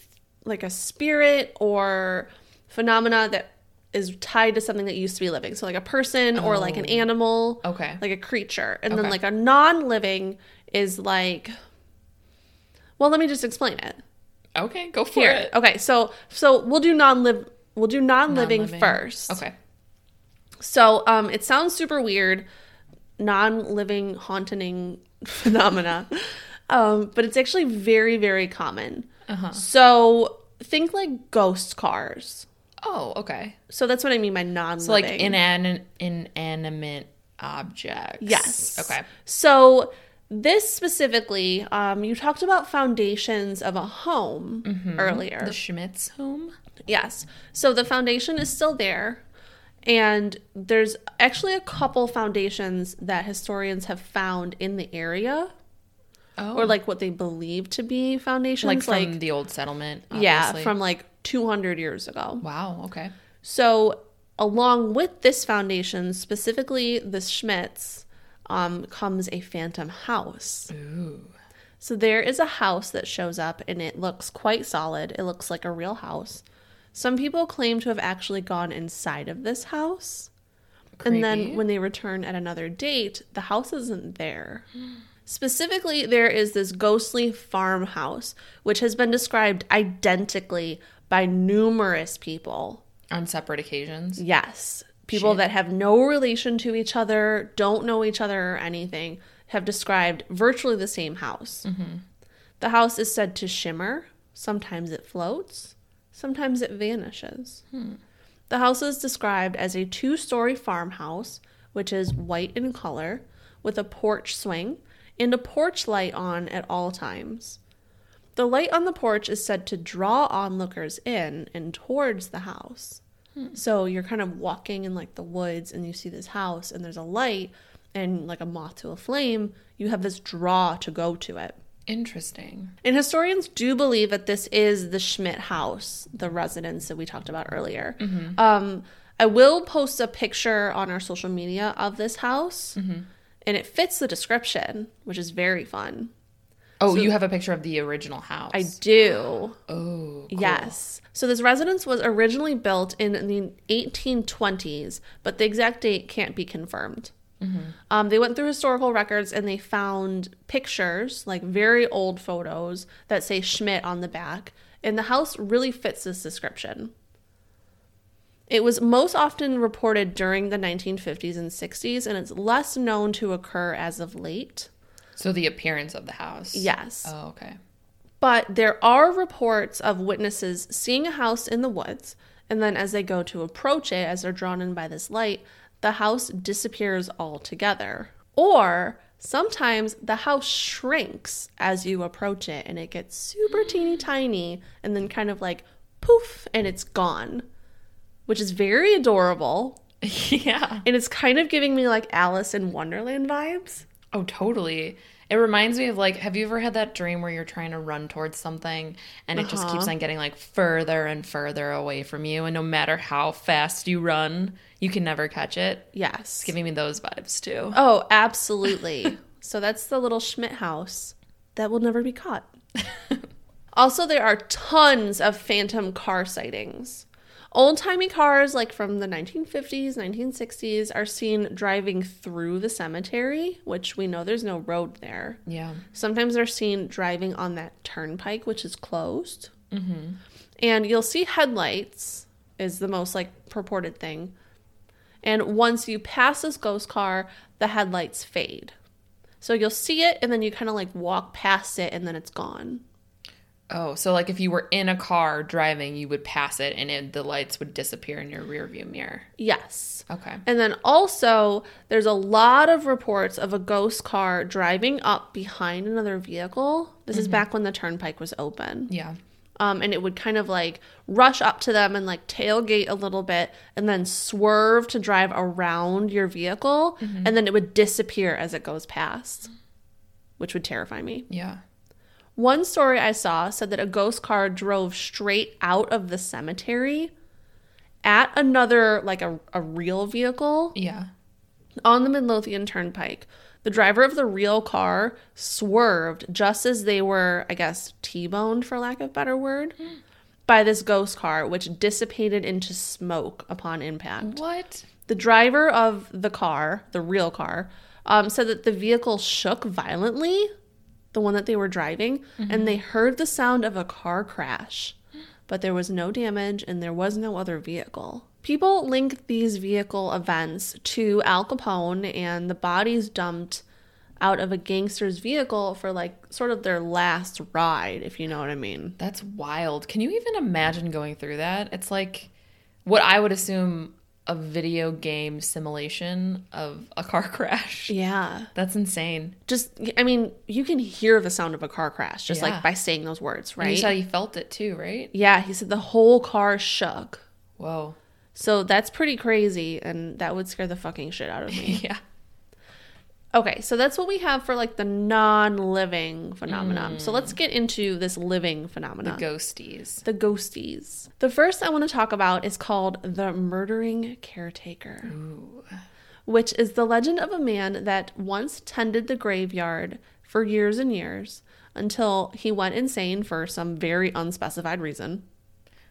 like a spirit or phenomena that is tied to something that used to be living. So like a person or like an Oh. animal, Okay. like a creature. And Okay. then like a non-living is like well, let me just explain it. Okay. Go for Here. it. Okay, so so we'll do non-live we'll do non-living, Non-living. first. Okay. So um it sounds super weird, non-living haunting phenomena. Um, but it's actually very, very common. Uh-huh. So think like ghost cars. Oh. Okay. So that's what I mean by non-living. So like inan- inanimate objects. Yes. Okay. So this specifically, um, you talked about foundations of a home earlier. The Schmitz home. Yes. So the foundation is still there. And there's actually a couple foundations that historians have found in the area. Oh. or like what they believe to be foundations. Like from like the old settlement. yeah, from like 200 years ago. Wow. Okay. So, along with this foundation, specifically the Schmitz, um, comes a phantom house. Ooh. So, there is a house that shows up and it looks quite solid. It looks like a real house. Some people claim to have actually gone inside of this house. And then when they return at another date, the house isn't there. Specifically, there is this ghostly farmhouse, which has been described identically by numerous people. On separate occasions. Yes. People Shit. that have no relation to each other, don't know each other or anything, have described virtually the same house. Mm-hmm. The house is said to shimmer. Sometimes it floats, sometimes it vanishes. Hmm. The house is described as a two story farmhouse, which is white in color, with a porch swing and a porch light on at all times. The light on the porch is said to draw onlookers in and towards the house. Hmm. So you're kind of walking in like the woods and you see this house and there's a light and like a moth to a flame, you have this draw to go to it. Interesting. And historians do believe that this is the Schmidt house, the residence that we talked about earlier. Mm-hmm. Um, I will post a picture on our social media of this house, mm-hmm. And it fits the description, which is very fun. Oh, you have a picture of the original house. I do. Oh. cool. Yes. So this residence was originally built in the 1820s, but the exact date can't be confirmed. Um, they went through historical records and they found pictures, like very old photos, that say Schmidt on the back, and the house really fits this description. It was most often reported during the 1950s and 60s, and it's less known to occur as of late. So the appearance of the house. Yes. Oh, okay. But there are reports of witnesses seeing a house in the woods, and then as they go to approach it, as they're drawn in by this light, the house disappears altogether. Or sometimes the house shrinks as you approach it, and it gets super teeny tiny, and then kind of like poof, and it's gone, which is very adorable. yeah. And it's kind of giving me like Alice in Wonderland vibes. Oh, totally. It reminds me of like, have you ever had that dream where you're trying to run towards something and it just keeps Uh-huh. on getting like further and further away from you? And no matter how fast you run, you can never catch it. Yes. It's giving me those vibes too. Oh, absolutely. so that's the little Schmidt house that will never be caught. also, there are tons of phantom car sightings. Old timey cars, like from the 1950s, 1960s, are seen driving through the cemetery, which we know there's no road there. Yeah. Sometimes they're seen driving on that turnpike, which is closed. Mm-hmm. And you'll see headlights, is the most like purported thing. And once you pass this ghost car, the headlights fade. So you'll see it and then you kind of like walk past it and then it's gone. Oh, so like if you were in a car driving, you would pass it and it, the lights would disappear in your rear view mirror. Yes. Okay. And then also, there's a lot of reports of a ghost car driving up behind another vehicle. This is back when the turnpike was open. Yeah. Um, and it would kind of like rush up to them and like tailgate a little bit and then swerve to drive around your vehicle. And then it would disappear as it goes past, which would terrify me. Yeah. One story I saw said that a ghost car drove straight out of the cemetery at another, like a, a real vehicle Yeah. on the Midlothian Turnpike. The driver of the real car swerved just as they were, I guess, T boned, for lack of a better word, by this ghost car, which dissipated into smoke upon impact. What? The driver of the car, the real car, um, said that the vehicle shook violently, the one that they were driving, and they mm-hmm. heard the sound of a car crash. But there was no damage and there was no other vehicle. People link these vehicle events to Al Capone and the bodies dumped out of a gangster's vehicle for like sort of their last ride, if you know what I mean. That's wild. Can you even imagine going through that? It's like what I would assume a video game simulation of a car crash. Yeah. That's insane. Just, I mean, you can hear the sound of a car crash just Yeah. like by saying those words, And you right? said you felt it too, right? Yeah, he said the whole car shook. Whoa. So that's pretty crazy, and that would scare the fucking shit out of me. yeah. Okay, so that's what we have for like the non-living phenomenon. So let's mm. get into this living phenomenon. The ghosties. the ghosties. The first I want to talk about is called the murdering caretaker, Ooh. which is the legend of a man that once tended the graveyard for years and years until he went insane for some very unspecified reason.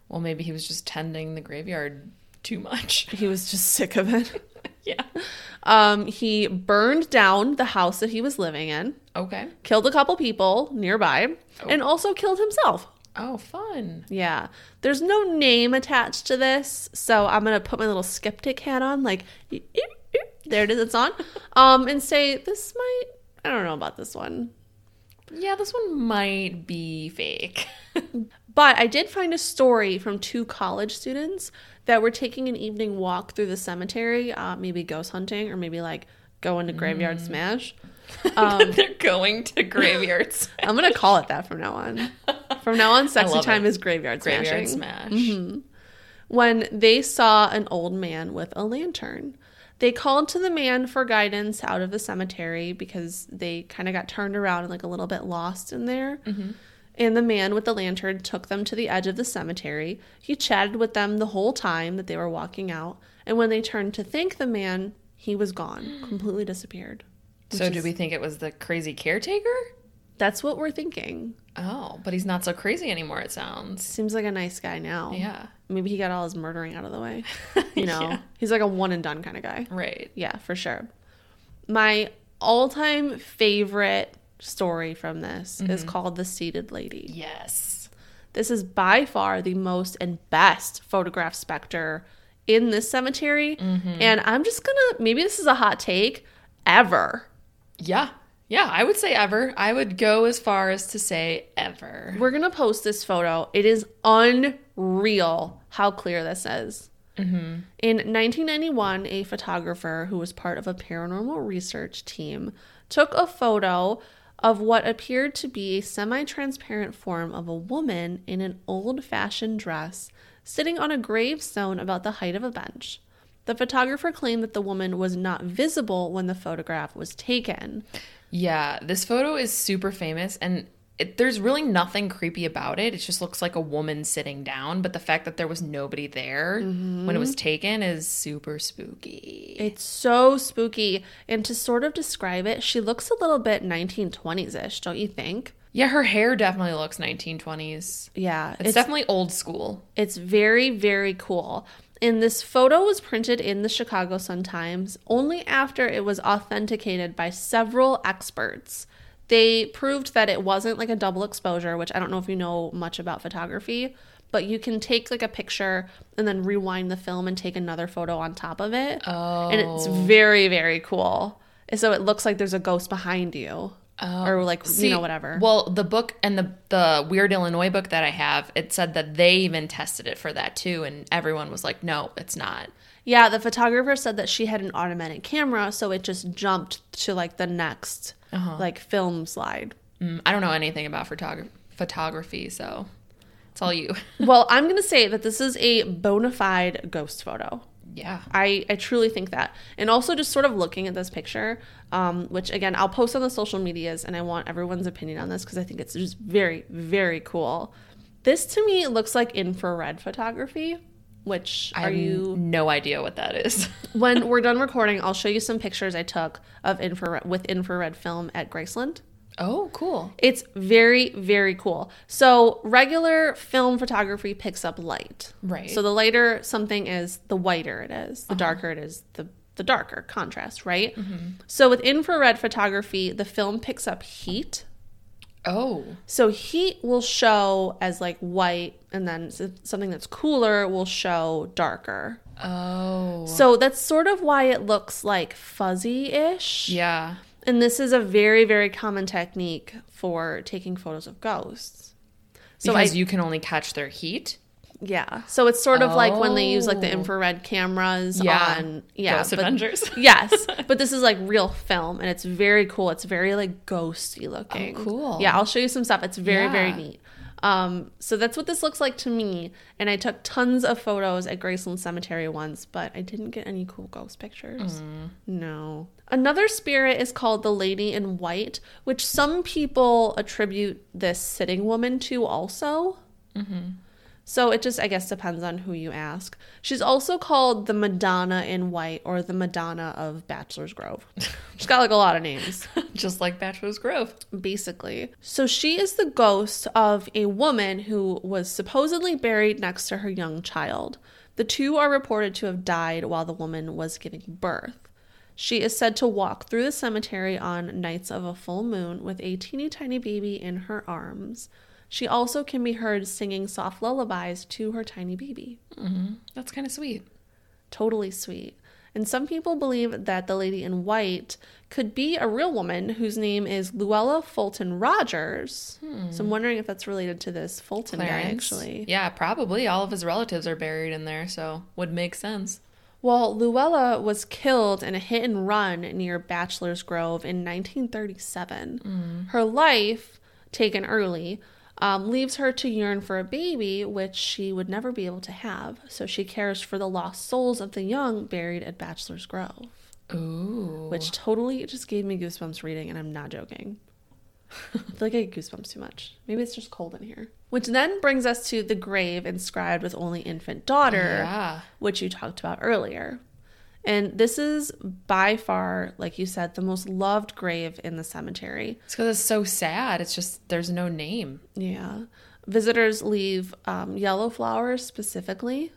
Well, maybe he was just tending the graveyard too much. He was just sick of it. yeah. Um, he burned down the house that he was living in, Okay. killed a couple people nearby, and also killed himself. Oh, fun. Yeah. There's no name attached to this, so I'm going to put my little skeptic hat on like eep, eep. there it is it's on. Um and say this might I don't know about this one. Yeah, this one might be fake. But I did find a story from two college students that were taking an evening walk through the cemetery, uh, maybe ghost hunting or maybe like going to graveyard smash. Um, They're going to graveyards. I'm gonna call it that from now on. From now on, sexy time it. is graveyard, Graveyard smashing. smash. when they saw an old man with a lantern. They called to the man for guidance out of the cemetery because they kind of got turned around and like a little bit lost in there. And the man with the lantern took them to the edge of the cemetery. He chatted with them the whole time that they were walking out. And when they turned to thank the man, he was gone, completely disappeared. So, do we think it was the crazy caretaker? That's what we're thinking. Oh, but he's not so crazy anymore, it sounds. Seems like a nice guy now. Yeah. Maybe he got all his murdering out of the way. You know, Yeah. he's like a one and done kind of guy. Right. Yeah, for sure. My all time favorite story from this is mm-hmm. called The Seated Lady. Yes. This is by far the most and best photographed specter in this cemetery. Mm-hmm. And I'm just gonna, maybe this is a hot take, ever. Yeah. Yeah, I would say ever. I would go as far as to say ever. We're gonna post this photo. It is unreal how clear this is. Mm-hmm. In 1991, a photographer who was part of a paranormal research team took a photo of what appeared to be a semi transparent form of a woman in an old fashioned dress sitting on a gravestone about the height of a bench. The photographer claimed that the woman was not visible when the photograph was taken. Yeah, this photo is super famous and it, there's really nothing creepy about it. It just looks like a woman sitting down, but the fact that there was nobody there when it was mm-hmm. taken is super spooky. It's so spooky. And to sort of describe it, she looks a little bit 1920s ish, don't you think? Yeah, her hair definitely looks 1920s. Yeah, It's, it's, definitely old school. it's very, very cool. And this photo was printed in the Chicago Sun Times only after it was authenticated by several experts. They proved that it wasn't like a double exposure, which I don't know if you know much about photography, but you can take like a picture and then rewind the film and take another photo on top of it. Oh. And it's oh. very, very cool. And so it looks like there's a ghost behind you. or oh. like, you know, whatever. Well, the book and the the Weird Illinois book that I have, it said that they even tested it for that too, and everyone was like, "No, it's not." Yeah, the photographer said that she had an automatic camera, so it just jumped to like the next like film slide. Mm, I don't know anything about photog- photography, so it's all you. well, I'm gonna say that this is a bona fide ghost photo. yeah. I, I truly think that. And also just sort of looking at this picture, um, which again I'll post on the social medias and I want everyone's opinion on this because I think it's just very, very cool. This to me looks like infrared photography, which I are you no idea what that is. when we're done recording, I'll show you some pictures I took of infrared with infrared film at Graceland. oh, cool. It's very, very cool. So, regular film photography picks up light. Right. So, the lighter something is, the whiter it is. The uh-huh. darker it is, the, the darker contrast, right? Mm-hmm. So, with infrared photography, the film picks up heat. Oh, So, heat will show as like white, and then something that's cooler will show darker. oh, So, that's sort of why it looks like fuzzy ish. yeah. And this is a very, very common technique for taking photos of ghosts. So because I, you can only catch their heat. Yeah. So it's sort of like when they use like the Oh. infrared cameras Yeah. on yeah, Ghost but- Avengers. yes, but this is like real film and it's very cool. It's very like ghosty looking. Oh, cool. Yeah, I'll show you some stuff. It's very very neat. Um, so that's what this looks like to me. And I took tons of photos at Graceland Cemetery once, but I didn't get any cool ghost pictures. No. Another spirit is called the Lady in White, which some people attribute this sitting woman to also. So it just, I guess, depends on who you ask. She's also called the Madonna in White or the Madonna of Bachelor's Grove. She's got like a lot of names Just like Bachelor's Grove. basically. So she is the ghost of a woman who was supposedly buried next to her young child. The two are reported to have died while the woman was giving birth. She is said to walk through the cemetery on nights of a full moon with a teeny tiny baby in her arms. She also can be heard singing soft lullabies to her tiny baby. Mm-hmm. That's kind of sweet. Totally sweet. And some people believe that the lady in white could be a real woman whose name is Luella Fulton Rogers. Hmm. So I'm wondering if that's related to this Fulton guy, actually. Yeah, probably. All of his relatives are buried in there, so would make sense. Well, Luella was killed in a hit and run near Bachelor's Grove in 1937. Hmm. Her life, taken early, um, leaves her to yearn for a baby, which she would never be able to have. So she cares for the lost souls of the young buried at Bachelor's Grove. Ooh. which totally just gave me goosebumps reading, and I'm not joking. I feel like I get goosebumps too much. Maybe it's just cold in here. Which then brings us to the grave inscribed with only infant daughter, Yeah. which you talked about earlier. And this is by far, like you said, the most loved grave in the cemetery. It's because it's so sad. It's just there's no name. Yeah. Visitors leave um, yellow flowers specifically.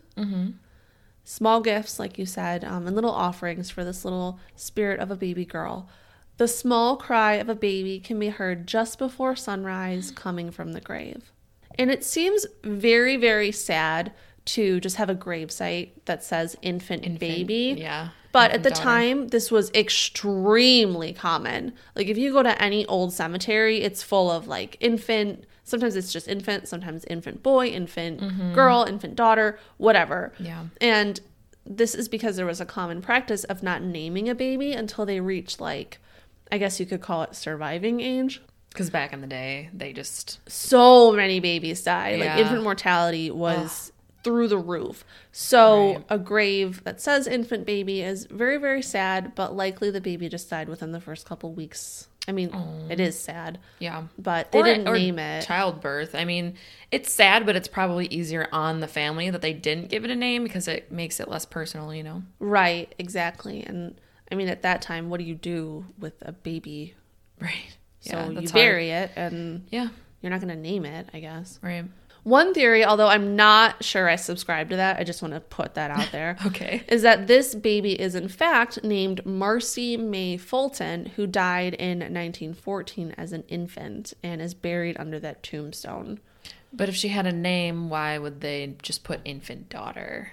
Small gifts, like you said, um, and little offerings for this little spirit of a baby girl. The small cry of a baby can be heard just before sunrise coming from the grave. And it seems very, very sad to just have a gravesite that says infant, baby. Yeah. But at the daughter. time, this was extremely common. Like, if you go to any old cemetery, it's full of like infant, sometimes it's just infant, sometimes infant boy, infant mm-hmm. girl, infant daughter, whatever. Yeah. And this is because there was a common practice of not naming a baby until they reached, like, I guess you could call it surviving age. Because back in the day, they just So many babies died. Yeah. Like, infant mortality was through the roof. So, Right. a grave that says infant baby is very, very sad, but likely the baby just died within the first couple weeks. I mean, it is sad, yeah. but they Or- didn't or name it. Childbirth. I mean, it's sad, but it's probably easier on the family that they didn't give it a name because it makes it less personal, you know? right, exactly. And I mean, at that time, what do you do with a baby? Right. So Yeah, you bury it, and. Yeah. you're not going to name it, I guess. Right. One theory, although I'm not sure I subscribe to that, I just want to put that out there. Okay. is that this baby is in fact named Marcy May Fulton, who died in 1914 as an infant and is buried under that tombstone. But if she had a name, why would they just put infant daughter?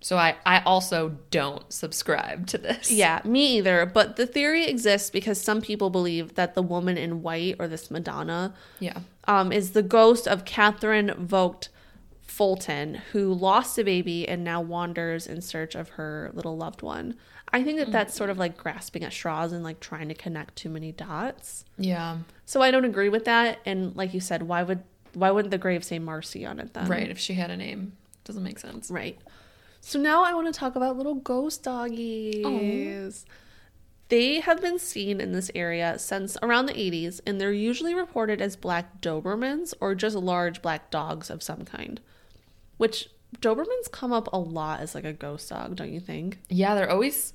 So I, I also don't subscribe to this. Yeah, me either. But the theory exists because some people believe that the woman in white, or this Madonna, Yeah. Um, is the ghost of Catherine Vogt Fulton, who lost a baby and now wanders in search of her little loved one. I think that that's sort of like grasping at straws and like trying to connect too many dots. Yeah. So I don't agree with that. And like you said, why would why wouldn't the grave say Marcy on it then? Right. If she had a name, doesn't make sense. Right. So now I want to talk about little ghost doggies. They have been seen in this area since around the 80s, and they're usually reported as black Dobermans or just large black dogs of some kind. Which Dobermans come up a lot as like a ghost dog, don't you think? Yeah, they're always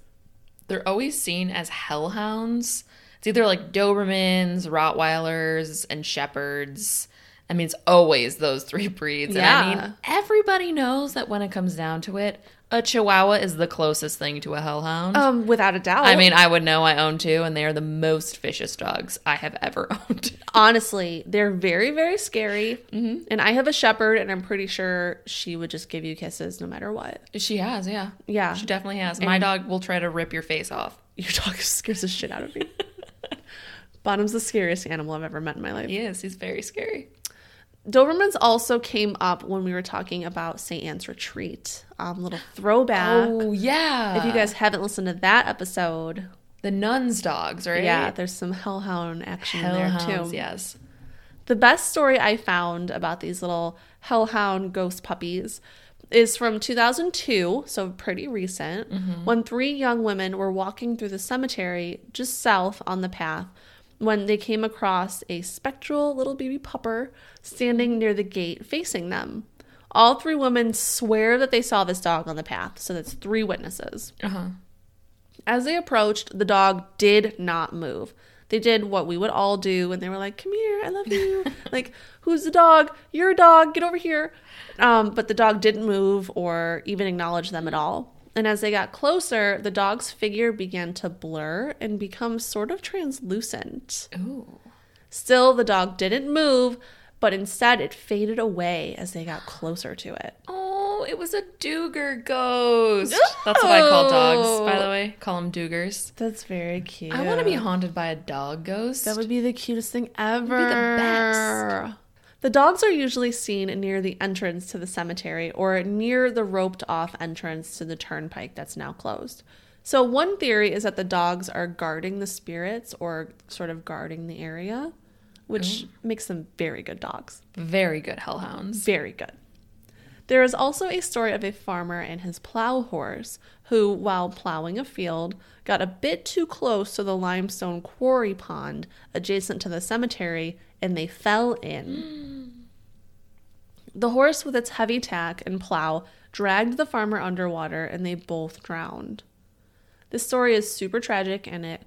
they're always seen as hellhounds. It's either like Dobermans, Rottweilers, and Shepherds. I mean, it's always those three breeds. And I mean, everybody knows that when it comes down to it, a Chihuahua is the closest thing to a hellhound. Um, without a doubt. I mean, I would know I own two, and they are the most vicious dogs I have ever owned. honestly, they're very, very scary. And I have a shepherd, and I'm pretty sure she would just give you kisses no matter what. she has, yeah. Yeah. She definitely has. My dog will try to rip your face off. Your dog scares the shit out of me. Bottom's the scariest animal I've ever met in my life. He is. He's very scary. Dobermans also came up when we were talking about St. Anne's Retreat. Um, little throwback. Oh, yeah. If you guys haven't listened to that episode, the nuns' dogs, right? yeah, there's some hellhound action in there Hellhounds, too. yes. The best story I found about these little hellhound ghost puppies is from 2002, so pretty recent, when three young women were walking through the cemetery just south on the path when they came across a spectral little baby pupper standing near the gate facing them. All three women swear that they saw this dog on the path, so that's three witnesses. Uh huh. As they approached, the dog did not move. They did what we would all do, and they were like, "Come here, I love you." like, who's the dog? You're a dog. Get over here. Um, but the dog didn't move or even acknowledge them at all. And as they got closer, the dog's figure began to blur and become sort of translucent. Ooh. Still, the dog didn't move, but instead it faded away as they got closer to it. Oh, it was a Duger ghost. That's what I call dogs, by Oh. the way. Call them Dugers. That's very cute. I want to be haunted by a dog ghost. That would be the cutest thing ever. be the best. The dogs are usually seen near the entrance to the cemetery or near the roped off entrance to the turnpike that's now closed. So, one theory is that the dogs are guarding the spirits or sort of guarding the area, which oh. makes them very good dogs. Very good hellhounds. Very good. There is also a story of a farmer and his plow horse who, while plowing a field, got a bit too close to the limestone quarry pond adjacent to the cemetery and they fell in. The horse, with its heavy tack and plow, dragged the farmer underwater and they both drowned. This story is super tragic and it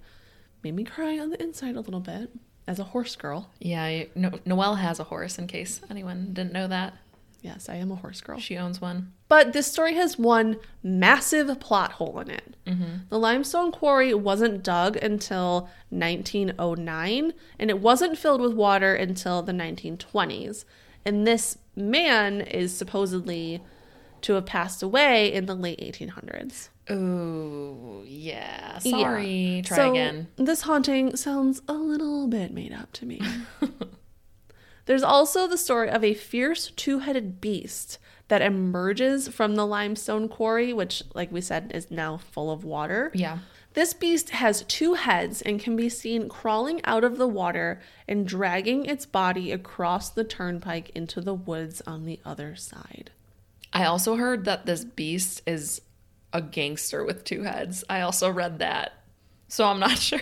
made me cry on the inside a little bit as a horse girl. Yeah, no, Noelle has a horse, in case anyone didn't know that. Yes, I am a horse girl. She owns one. But this story has one massive plot hole in it. Mm-hmm. The limestone quarry wasn't dug until 1909, and it wasn't filled with water until the 1920s. And this man is supposedly to have passed away in the late 1800s. Oh, yeah. Yeah. Sorry. Try So, again. This haunting sounds a little bit made up to me. There's also the story of a fierce two headed beast that emerges from the limestone quarry, which, like we said, is now full of water. Yeah. This beast has two heads and can be seen crawling out of the water and dragging its body across the turnpike into the woods on the other side. I also heard that this beast is a gangster with two heads. I also read that. So I'm not sure.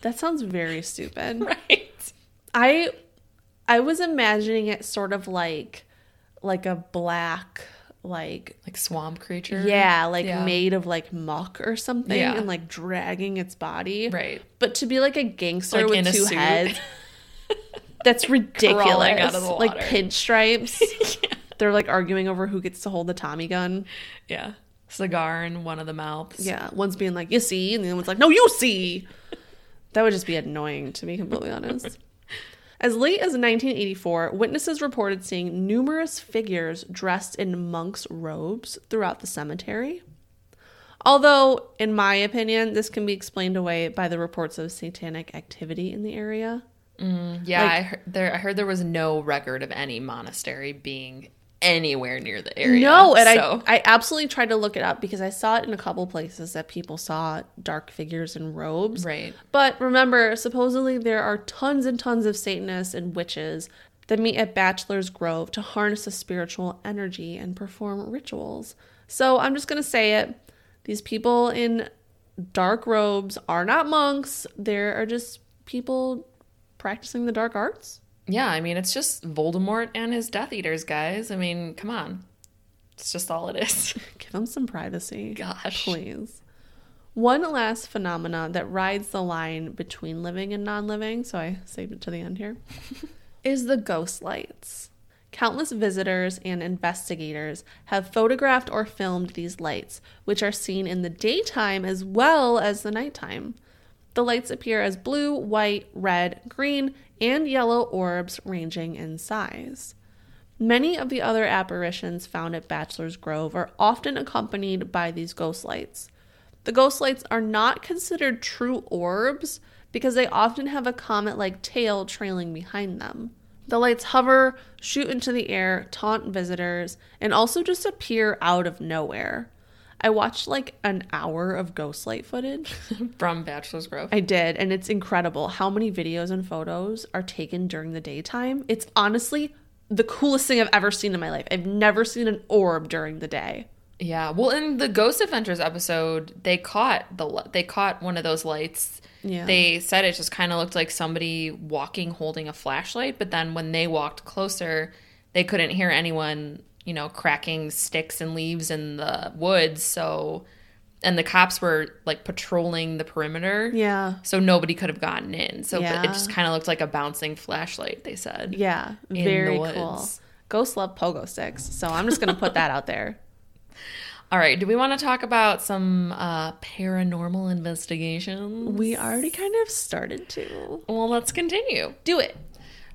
That sounds very stupid. right. I I was imagining it sort of like like a black like Like swamp creature. yeah, like Yeah. made of like muck or something Yeah. and like dragging its body. Right. But to be like a gangster Like with in a two suit. heads that's ridiculous. Out of the Like pinstripes. They're like arguing over who gets to hold the Tommy gun. Yeah. Cigar in one of the mouths. Yeah, one's being like, "You see," and the other one's like, "No, you see." That would just be annoying, to be completely honest. As late as 1984, witnesses reported seeing numerous figures dressed in monks' robes throughout the cemetery. Although, in my opinion, this can be explained away by the reports of satanic activity in the area. Mm, yeah, Like- I heard there I heard there was no record of any monastery being anywhere near the area. No, and so, I I absolutely tried to look it up because I saw it in a couple places that people saw dark figures in robes. Right. But remember, supposedly there are tons and tons of Satanists and witches that meet at Bachelor's Grove to harness the spiritual energy and perform rituals. So I'm just going to say it. These people in dark robes are not monks, they are just people practicing the dark arts. Yeah, I mean it's just Voldemort and his Death Eaters, guys. I mean, come on. It's just all it is. Give them some privacy. Gosh. Please. One last phenomena that rides the line between living and non living, so I saved it to the end here, is the ghost lights. Countless visitors and investigators have photographed or filmed these lights, which are seen in the daytime as well as the nighttime. The lights appear as blue, white, red, green, and yellow orbs ranging in size. Many of the other apparitions found at Bachelor's Grove are often accompanied by these ghost lights. The ghost lights are not considered true orbs because they often have a comet like tail trailing behind them. The lights hover, shoot into the air, taunt visitors, and also just appear out of nowhere. I watched like an hour of Ghostlight footage. From Bachelor's Grove. I did, and it's incredible how many videos and photos are taken during the daytime. It's honestly the coolest thing I've ever seen in my life. I've never seen an orb during the day. Yeah. Well, in the Ghost Adventures episode, they caught the they caught one of those lights. Yeah. They said it just kind of looked like somebody walking holding a flashlight, but then when they walked closer, they couldn't hear anyone, you know, cracking sticks and leaves in the woods, so and the cops were like patrolling the perimeter. Yeah. So nobody could have gotten in. So Yeah. it just kind of looked like a bouncing flashlight, they said. Yeah. Very cool. Ghosts love pogo sticks. So I'm just going to put that out there. All right, do we want to talk about some uh, paranormal investigations? We already kind of started to. Well, let's continue. Do it.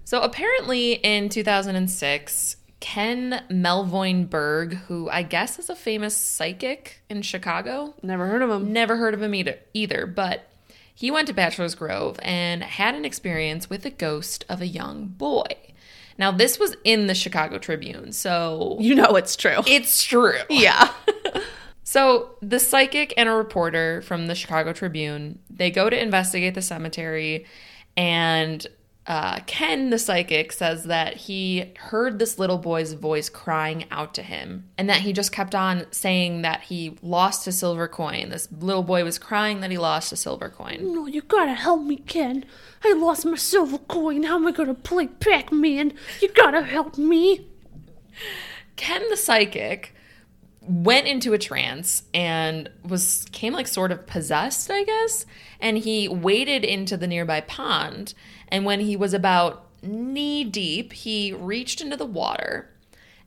So apparently in 2006, Ken Melvoin Berg, who I guess is a famous psychic in Chicago, Never heard of him. never heard of him either, either, but he went to Bachelor's Grove and had an experience with the ghost of a young boy. Now, this was in the Chicago Tribune, so You know it's true. it's true. yeah. So the psychic and a reporter from the Chicago Tribune, they go to investigate the cemetery, and uh, Ken, the psychic, says that he heard this little boy's voice crying out to him, and that he just kept on saying that he lost a silver coin. This little boy was crying that he lost a silver coin. No, you gotta help me, Ken. I lost my silver coin. How am I gonna play Pac Man? You gotta help me. Ken, the psychic, went into a trance and was came like sort of possessed, I guess. And he waded into the nearby pond. And when he was about knee deep, he reached into the water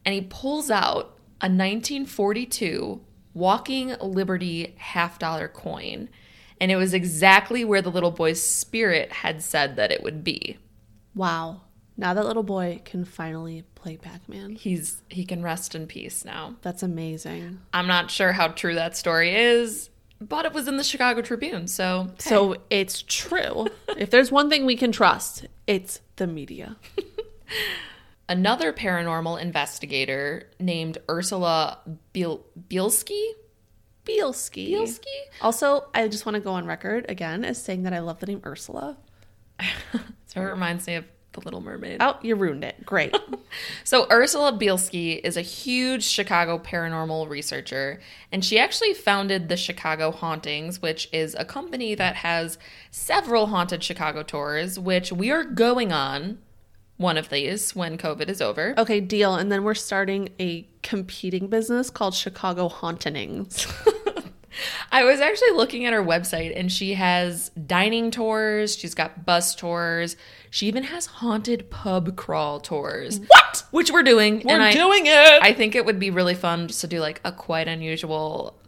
and he pulls out a 1942 Walking Liberty half dollar coin. And it was exactly where the little boy's spirit had said that it would be. Wow. Now that little boy can finally play Pac Man. He's he can rest in peace now. That's amazing. I'm not sure how true that story is, but it was in the Chicago Tribune, so So it's true. if there's one thing we can trust, it's the media. another paranormal investigator named Ursula Biel- Bielski. Bielski. Bielski? Also, I just want to go on record again as saying that I love the name Ursula. So it reminds me of The Little Mermaid. Oh, you ruined it. Great. So Ursula Bielski is a huge Chicago paranormal researcher, and she actually founded the Chicago Hauntings, which is a company that has several haunted Chicago tours, which we are going on one of these when COVID is over. okay, deal. And then we're starting a competing business called Chicago Hauntings. I was actually looking at her website and she has dining tours, she's got bus tours, she even has haunted pub crawl tours. what? Which we're doing. We're I, doing it. I think it would be really fun just to do like a quite unusual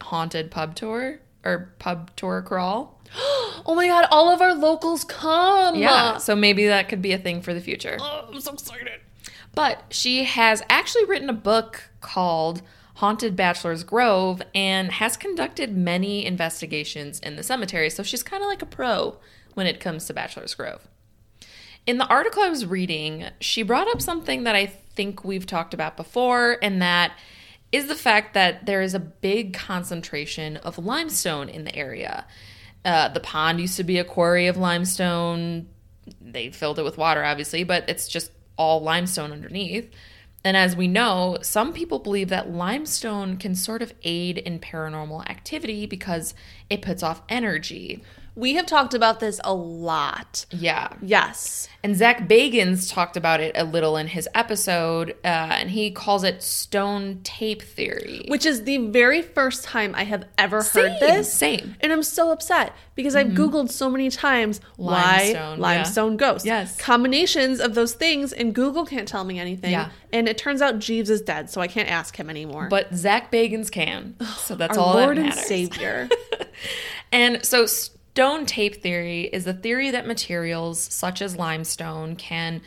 haunted pub tour or pub tour crawl. oh my god, all of our locals come. Yeah. So maybe that could be a thing for the future. Oh, I'm so excited. But she has actually written a book called Haunted Bachelor's Grove and has conducted many investigations in the cemetery. So she's kind of like a pro when it comes to Bachelor's Grove. In the article I was reading, she brought up something that I think we've talked about before, and that is the fact that there is a big concentration of limestone in the area. Uh, the pond used to be a quarry of limestone. They filled it with water, obviously, but it's just all limestone underneath. And as we know, some people believe that limestone can sort of aid in paranormal activity because it puts off energy. We have talked about this a lot. Yeah. Yes. And Zak Bagans talked about it a little in his episode, uh, and he calls it stone tape theory. Which is the very first time I have ever Same, heard this. same. And I'm so upset because I've Googled so many times why Limestone, yeah. limestone ghosts. Yes. Combinations of those things, and Google can't tell me anything. Yeah. And it turns out Jeeves is dead, so I can't ask him anymore. But Zak Bagans can, so that's Our all Lord that and. Savior. And so, stone tape theory is the theory that materials such as limestone can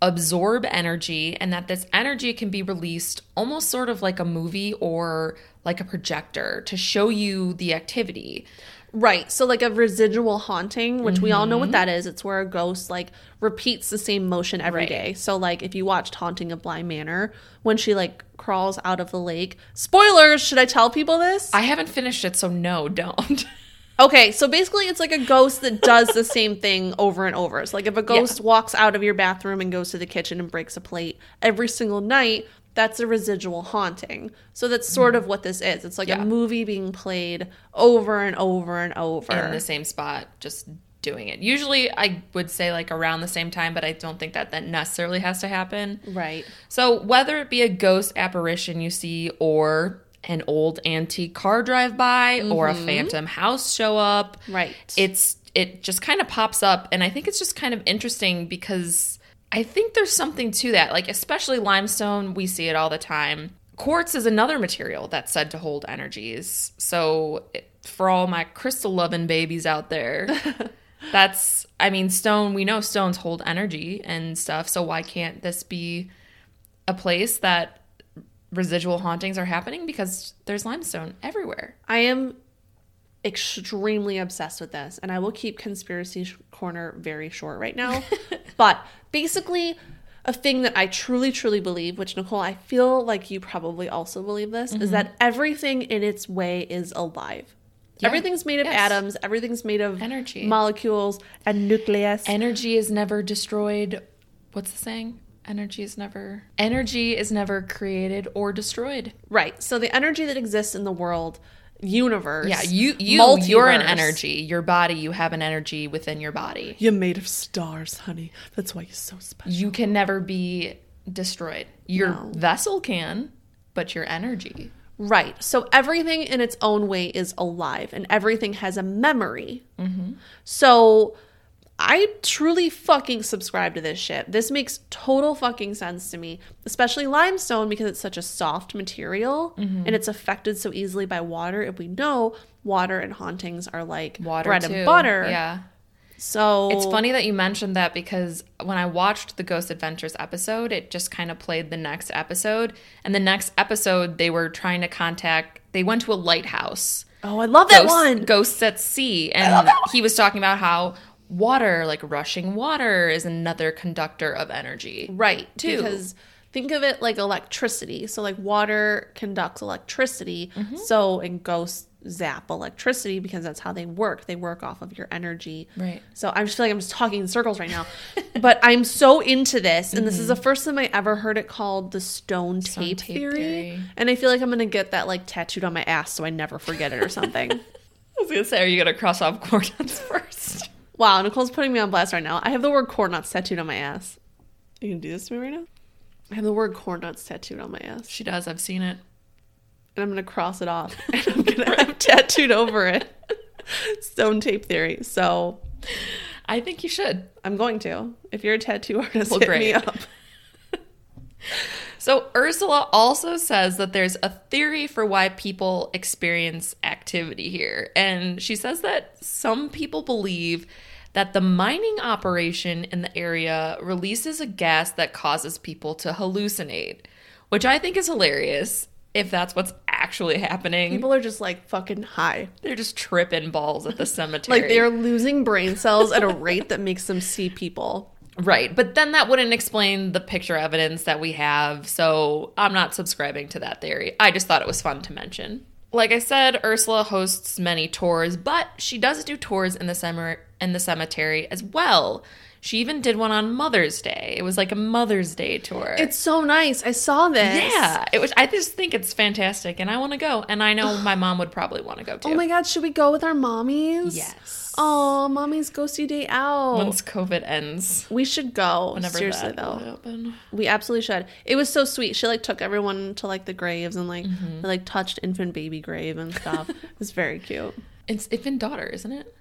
absorb energy and that this energy can be released almost sort of like a movie or like a projector to show you the activity. Right. So like a residual haunting, which we Mm-hmm. all know what that is. It's where a ghost like repeats the same motion every Right. day. So like if you watched Haunting of Bly Manor, when she like crawls out of the lake. Spoilers, should I tell people this? I haven't finished it, so no, don't. Okay, so basically it's like a ghost that does the same thing over and over. It's like if a ghost walks out of your bathroom and goes to the kitchen and breaks a plate every single night, that's a residual haunting. So that's sort of what this is. It's like Yeah. a movie being played over and over and over. in the same spot, just doing it. Usually, I would say like around the same time, but I don't think that that necessarily has to happen. right. So, whether it be a ghost apparition you see, or an old antique car drive by, or a mm-hmm. phantom house show up, Right. it's it just kind of pops up, and I think it's just kind of interesting because I think there's something to that. Like, especially limestone, we see it all the time. Quartz is another material that's said to hold energies. So, for all my crystal loving babies out there, that's I mean, stone. We know stones hold energy and stuff. So why can't this be a place that residual hauntings are happening? Because there's limestone everywhere. I am extremely obsessed with this, and I will keep conspiracy corner very short right now. but basically, a thing that I truly, truly believe, which Nicole, I feel like you probably also believe this, is mm-hmm. that everything in its way is alive. Yeah. Everything's made of Yes. atoms. Everything's made of Energy. molecules, and nucleus. Energy is never destroyed. What's the saying? Energy is never energy is never created or destroyed. right. So the energy that exists in the world, universe. Yeah, you you you're an energy. Your body, you have an energy within your body. You're made of stars, honey. That's why you're so special. You can never be destroyed. Your No. vessel can, but your energy. Right. So everything in its own way is alive and everything has a memory. Mm-hmm. So I truly fucking subscribe to this shit. This makes total fucking sense to me, especially limestone because it's such a soft material and it's affected so easily by water. If we know water and hauntings are like Water bread too. and butter. Yeah. So It's funny that you mentioned that because when I watched the Ghost Adventures episode, it just kind of played the next episode. And the next episode, they were trying to contact, they went to a lighthouse. Oh, I love that Ghosts, one. Ghosts at Sea. And he was talking about how water, like rushing water, is another conductor of energy. Right. too. Because think of it like electricity. So like water conducts electricity. Mm-hmm. So and ghosts zap electricity because that's how they work. They work off of your energy. Right. So I just feel like I'm just talking in circles right now. but I'm so into this. And this is the first time I ever heard it called the stone tape, tape theory. theory. And I feel like I'm gonna get that like tattooed on my ass so I never forget it or something. I was going to say, are you going to cross off corn first? Wow, Nicole's putting me on blast right now. I have the word corn nuts tattooed on my ass. You can do this to me right now? I have the word corn nuts tattooed on my ass. She does. I've seen it. and I'm gonna cross it off and I'm gonna have tattooed over it stone tape theory. So I think you should. I'm going to. If you're a tattoo artist, Well, hit great. me up. So Ursula also says that there's a theory for why people experience activity here. And she says that some people believe that the mining operation in the area releases a gas that causes people to hallucinate, which I think is hilarious if that's what's actually happening. People are just like fucking high. they're just tripping balls at the cemetery. Like they're losing brain cells at a rate that makes them see people. Right. But then that wouldn't explain the picture evidence that we have. So I'm not subscribing to that theory. I just thought it was fun to mention. Like I said, Ursula hosts many tours, but she does do tours in the summer in the cemetery as well. She even did one on Mother's Day. It was like a Mother's Day tour. It's so nice. I saw this. yeah, it was. I just think it's fantastic, and I want to go. And I know my mom would probably want to go too. Oh my god, should we go with our mommies? Yes. Oh, mommy's ghosty day out. Once COVID ends, we should go. whenever Seriously though. happen. We absolutely should. It was so sweet. She like took everyone to like the graves and like Mm-hmm. they, like touched infant baby grave and stuff. it was very cute. It's infant daughter, isn't it?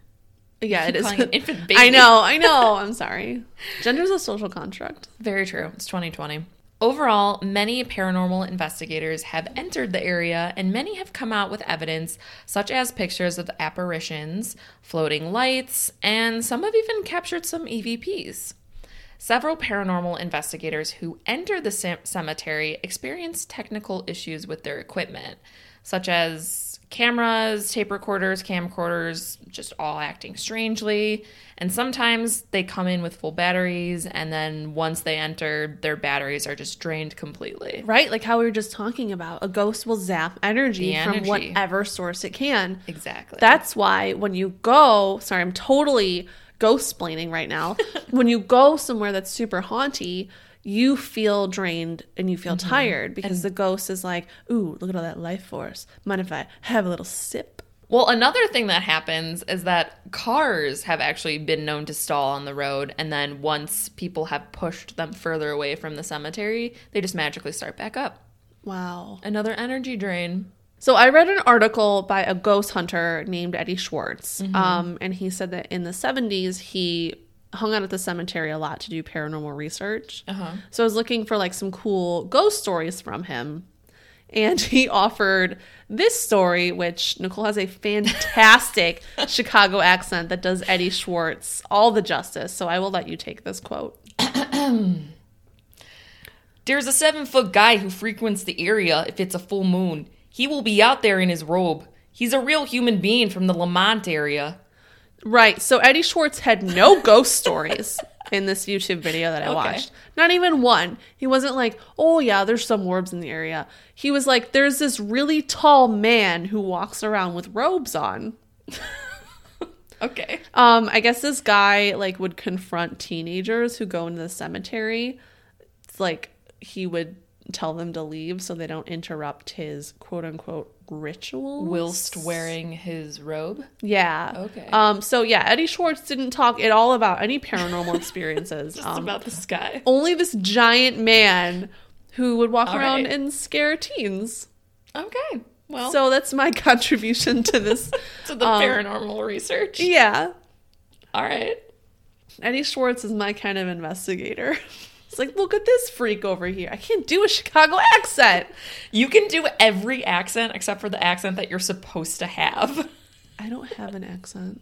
Yeah, it is. it infant I know, I know. I'm sorry. Gender is a social construct. Very true. It's 2020. Overall, many paranormal investigators have entered the area and many have come out with evidence, such as pictures of apparitions, floating lights, and some have even captured some EVPs. Several paranormal investigators who enter the cem- cemetery experience technical issues with their equipment, such as cameras, tape recorders, camcorders, just all acting strangely. And sometimes they come in with full batteries, and then once they enter, their batteries are just drained completely. Right? Like how we were just talking about. A ghost will zap energy, The from whatever source it can. Exactly. That's why when you go, sorry, I'm totally ghost splaining right now. when you go somewhere that's super haunty, you feel drained and you feel tired because the ghost is like, ooh, look at all that life force. Mind if I have a little sip? Well, another thing that happens is that cars have actually been known to stall on the road, and then once people have pushed them further away from the cemetery, they just magically start back up. Wow. Another energy drain. So I read an article by a ghost hunter named Eddie Schwartz, um, and he said that in the 70s he hung out at the cemetery a lot to do paranormal research. Uh-huh. So I was looking for like some cool ghost stories from him, and he offered this story, which Nicole has a fantastic Chicago accent that does Eddie Schwartz all the justice. So I will let you take this quote. There's a seven foot guy who frequents the area if it's a full moon. He will be out there in his robe. He's a real human being from the Lemont area. Right. So Eddie Schwartz had no ghost stories in this YouTube video that I Okay. watched. Not even one. He wasn't like, oh, yeah, there's some orbs in the area. He was like, there's this really tall man who walks around with robes on. Okay. Um, I guess this guy like would confront teenagers who go into the cemetery. It's like he would tell them to leave so they don't interrupt his quote unquote rituals. Whilst wearing his robe. Yeah. Okay. Um, so yeah, Eddie Schwartz didn't talk at all about any paranormal experiences. Just um, about the sky. only this giant man who would walk All around right. and scare teens. Okay. Well, So that's my contribution to this. to the um, paranormal research. yeah. All right. Eddie Schwartz is my kind of investigator. It's like, look at this freak over here. I can't do a Chicago accent. You can do every accent except for the accent that you're supposed to have. I don't have an accent.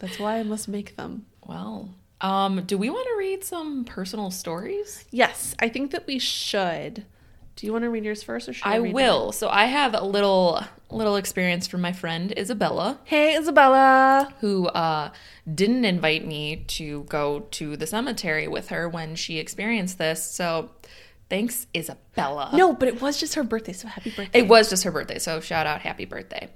That's why I must make them. Well, um, do we want to read some personal stories? Yes, I think that we should. Do you want to read yours first or should I, I will. So I have a little little experience from my friend Isabella, Hey, Isabella. who uh, didn't invite me to go to the cemetery with her when she experienced this. So thanks, Isabella. No, but it was just her birthday, so happy birthday. It was just her birthday, so shout out happy birthday.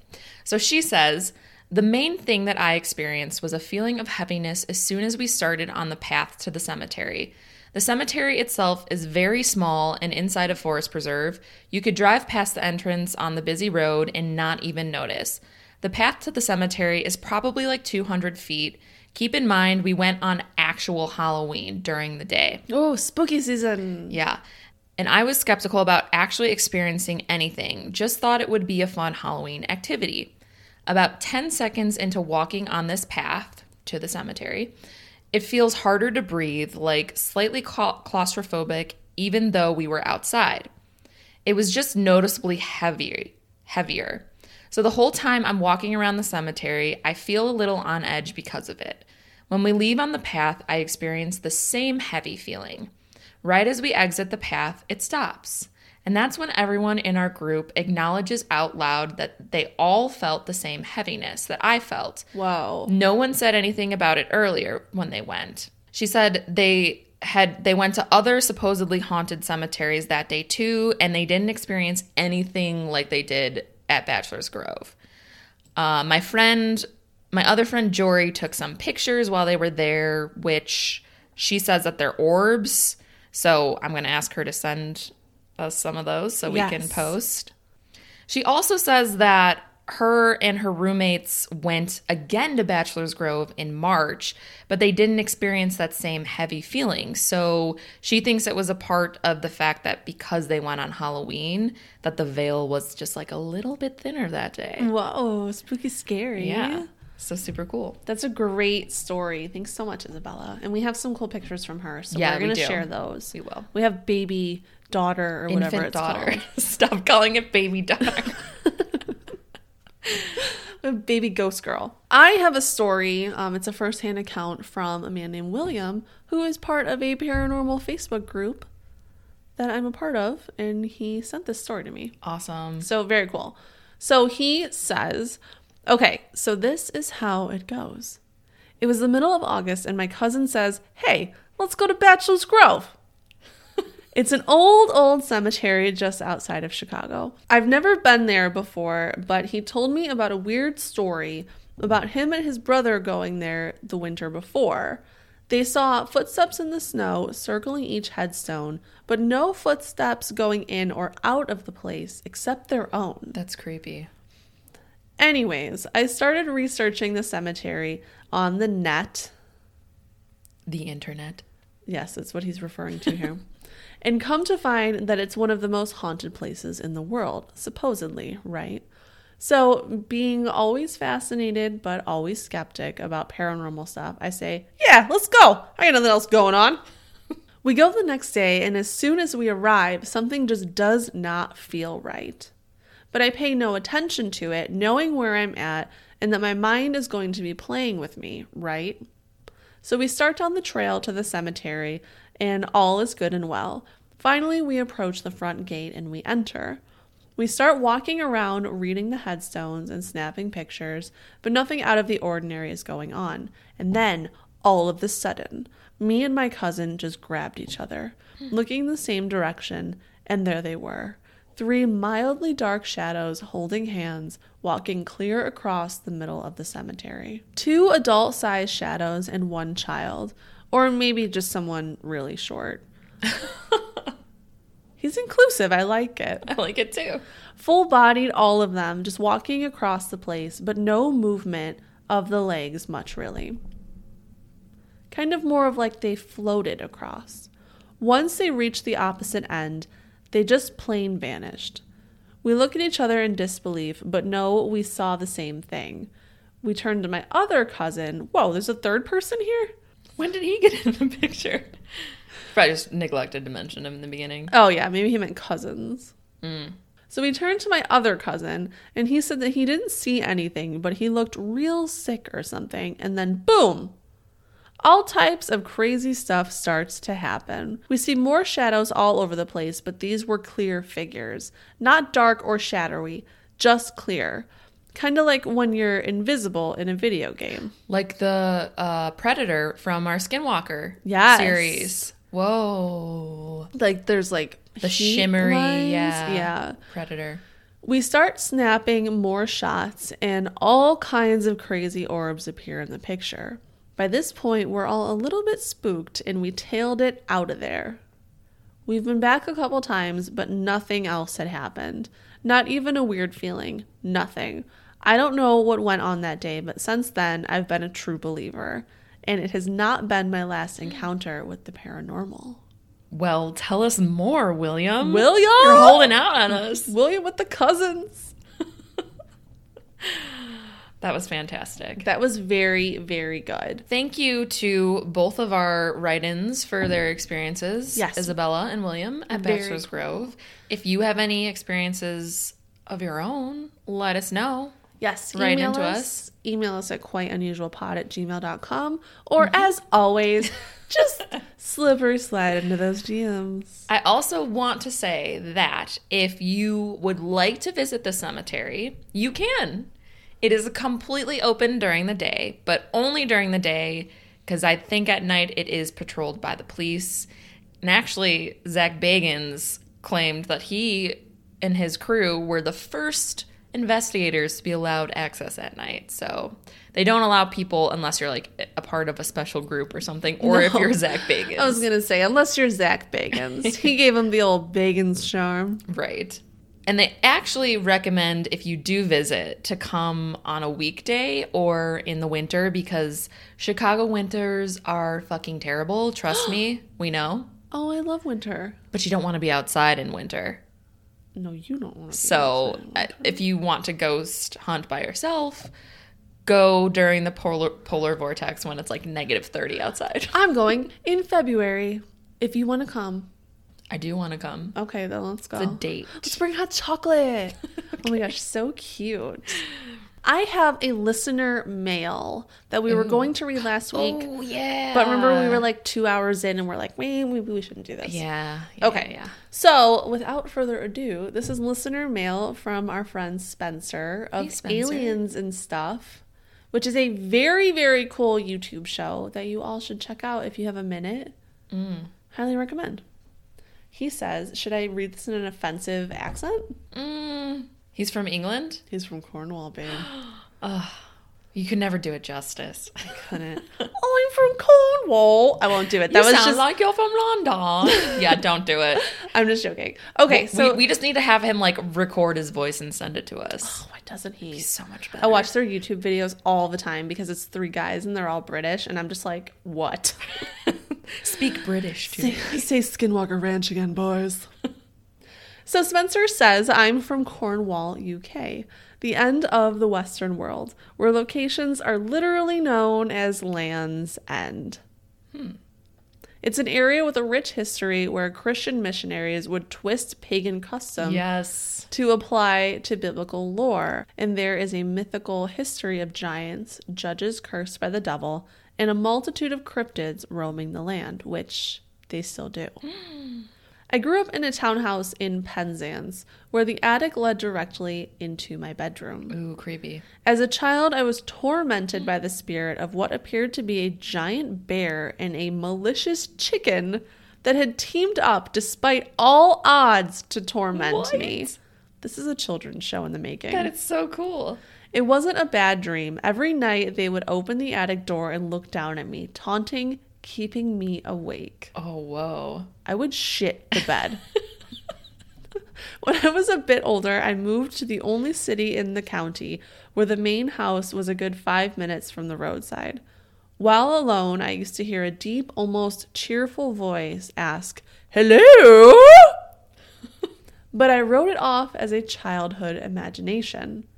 So she says, the main thing that I experienced was a feeling of heaviness as soon as we started on the path to the cemetery. The cemetery itself is very small and inside a forest preserve. You could drive past the entrance on the busy road and not even notice. The path to the cemetery is probably like 200 feet. Keep in mind, we went on actual Halloween during the day. Oh, spooky season. Yeah. And I was skeptical about actually experiencing anything, just thought it would be a fun Halloween activity. About 10 seconds into walking on this path to the cemetery, it feels harder to breathe, like slightly claustrophobic, even though we were outside. It was just noticeably heavier, heavier. So the whole time I'm walking around the cemetery, I feel a little on edge because of it. When we leave on the path, I experience the same heavy feeling. Right as we exit the path, it stops. And that's when everyone in our group acknowledges out loud that they all felt the same heaviness that I felt. Whoa. No one said anything about it earlier when they went. She said they had they went to other supposedly haunted cemeteries that day too and they didn't experience anything like they did at Bachelor's Grove. Uh, my friend, my other friend Jory took some pictures while they were there, which she says that they're orbs. So I'm going to ask her to send us some of those so we can post. She also says that her and her roommates went again to Bachelor's Grove in March, but they didn't experience that same heavy feeling. So she thinks it was a part of the fact that because they went on Halloween, that the veil was just like a little bit thinner that day. Whoa, spooky scary. Yeah. So super cool. That's a great story. Thanks so much, Isabella. And we have some cool pictures from her, so Yeah, we're gonna do. share those. We will. We have baby daughter or whatever Infant it's daughter. called. Stop calling it baby daughter. A baby ghost girl. I have a story. Um, it's a first-hand account from a man named William, who is part of a paranormal Facebook group that I'm a part of, and he sent this story to me. awesome. So very cool. So he says, okay, so this is how it goes. It was the middle of August, and my cousin says, hey, let's go to Bachelor's Grove. It's an old, old cemetery just outside of Chicago. I've never been there before, but he told me about a weird story about him and his brother going there the winter before. They saw footsteps in the snow circling each headstone, but no footsteps going in or out of the place except their own. That's creepy. Anyways, I started researching the cemetery on the net. The internet. Yes, that's what he's referring to here. and come to find that it's one of the most haunted places in the world, supposedly, right? So, being always fascinated but always skeptic about paranormal stuff, I say, yeah, let's go. I got nothing else going on. we go the next day, and as soon as we arrive, something just does not feel right. But I pay no attention to it, knowing where I'm at and that my mind is going to be playing with me, right? So we start down the trail to the cemetery, and all is good and well. Finally, we approach the front gate and we enter. We start walking around, reading the headstones and snapping pictures, but nothing out of the ordinary is going on. And then, all of the sudden, me and my cousin just grabbed each other, hmm. looking the same direction, and there they were. Three mildly dark shadows holding hands, walking clear across the middle of the cemetery. Two adult sized shadows and one child, or maybe just someone really short. He's inclusive. I like it. I like it too. Full bodied, all of them, just walking across the place, but no movement of the legs, much really. Kind of more of like they floated across. Once they reached the opposite end, they just plain vanished. We look at each other in disbelief, but know we saw the same thing. We turn to my other cousin. Whoa, there's a third person here? When did he get in the picture? Probably just neglected to mention him in the beginning. Oh, yeah, maybe he meant cousins. Mm. So we turned to my other cousin, and he said that he didn't see anything, but he looked real sick or something. And then, boom! All types of crazy stuff starts to happen. We see more shadows all over the place, but these were clear figures. Not dark or shadowy, just clear. Kind of like when you're invisible in a video game. Like the uh, Predator from our Skinwalker Yes. series. Whoa. Like there's like The shimmery, lines. yeah. Yeah. Predator. We start snapping more shots, and all kinds of crazy orbs appear in the picture. By this point, we're all a little bit spooked, and we tailed it out of there. We've been back a couple times, but nothing else had happened. Not even a weird feeling. Nothing. I don't know what went on that day, but since then, I've been a true believer. And it has not been my last mm. encounter with the paranormal. Well, tell us more, William. William! You're holding out on us. William with the cousins. That was fantastic. That was very, very good. Thank you to both of our write ins for their experiences, Yes. Isabella and William at Very Bachelor's Grove. If you have any experiences of your own, let us know. Yes, Write email into us. Email us at quiteunusualpod at gmail.com. Or mm-hmm. as always, just slip or slide into those DMs. I also want to say that if you would like to visit the cemetery, you can. It is completely open during the day, but only during the day because I think at night it is patrolled by the police. And actually, Zak Bagans claimed that he and his crew were the first investigators to be allowed access at night. So they don't allow people unless you're like a part of a special group or something, or if you're Zak Bagans. I was going to say, unless you're Zak Bagans. he gave him the old Bagans charm. Right. And they actually recommend if you do visit to come on a weekday or in the winter because Chicago winters are fucking terrible. Trust me, we know. Oh, I love winter. But you don't want to be outside in winter. No, you don't want to. So uh, if you want to ghost hunt by yourself, go during the polar, polar vortex when it's like negative 30 outside. I'm going in February. If you want to come. I do want to come. Okay, then let's go. The date. Let's bring hot chocolate. oh my gosh, so cute. I have a listener mail that we were going to read last week. Oh yeah. But remember, we were like two hours in and we're like, wait, maybe we shouldn't do this. Yeah. yeah, Okay. Yeah. So, without further ado, this is listener mail from our friend Spencer of Hey, Spencer. Aliens and Stuff, which is a very, very cool YouTube show that you all should check out if you have a minute. Mm. Highly recommend. He says, Should I read this in an offensive accent? Mm. He's from England. He's from Cornwall, babe. You could never do it justice. I couldn't. oh, I'm from Cornwall. I won't do it. That you was sound just. like you're from London. yeah, don't do it. I'm just joking. Okay, so. we, we just need to have him like record his voice and send it to us. Oh, why doesn't he? He's so much better. I watch their YouTube videos all the time because it's three guys and they're all British, and I'm just like, what? Speak British to me. Say Skinwalker Ranch again, boys. So Spencer says, I'm from Cornwall, UK, the end of the Western world, where locations are literally known as Land's End. Hmm. It's an area with a rich history where Christian missionaries would twist pagan custom Yes. to apply to biblical lore, and there is a mythical history of giants, judges cursed by the devil, and a multitude of cryptids roaming the land, which they still do. I grew up in a townhouse in Penzance, where the attic led directly into my bedroom. Ooh, creepy. As a child, I was tormented by the spirit of what appeared to be a giant bear and a malicious chicken that had teamed up despite all odds to torment me. This is a children's show in the making. That is so cool. It wasn't a bad dream. Every night they would open the attic door and look down at me, taunting, keeping me awake. Oh, whoa. I would shit the bed. when I was a bit older, I moved to the only city in the county where the main house was a good five minutes from the roadside. While alone, I used to hear a deep, almost cheerful voice ask, Hello? but I wrote it off as a childhood imagination.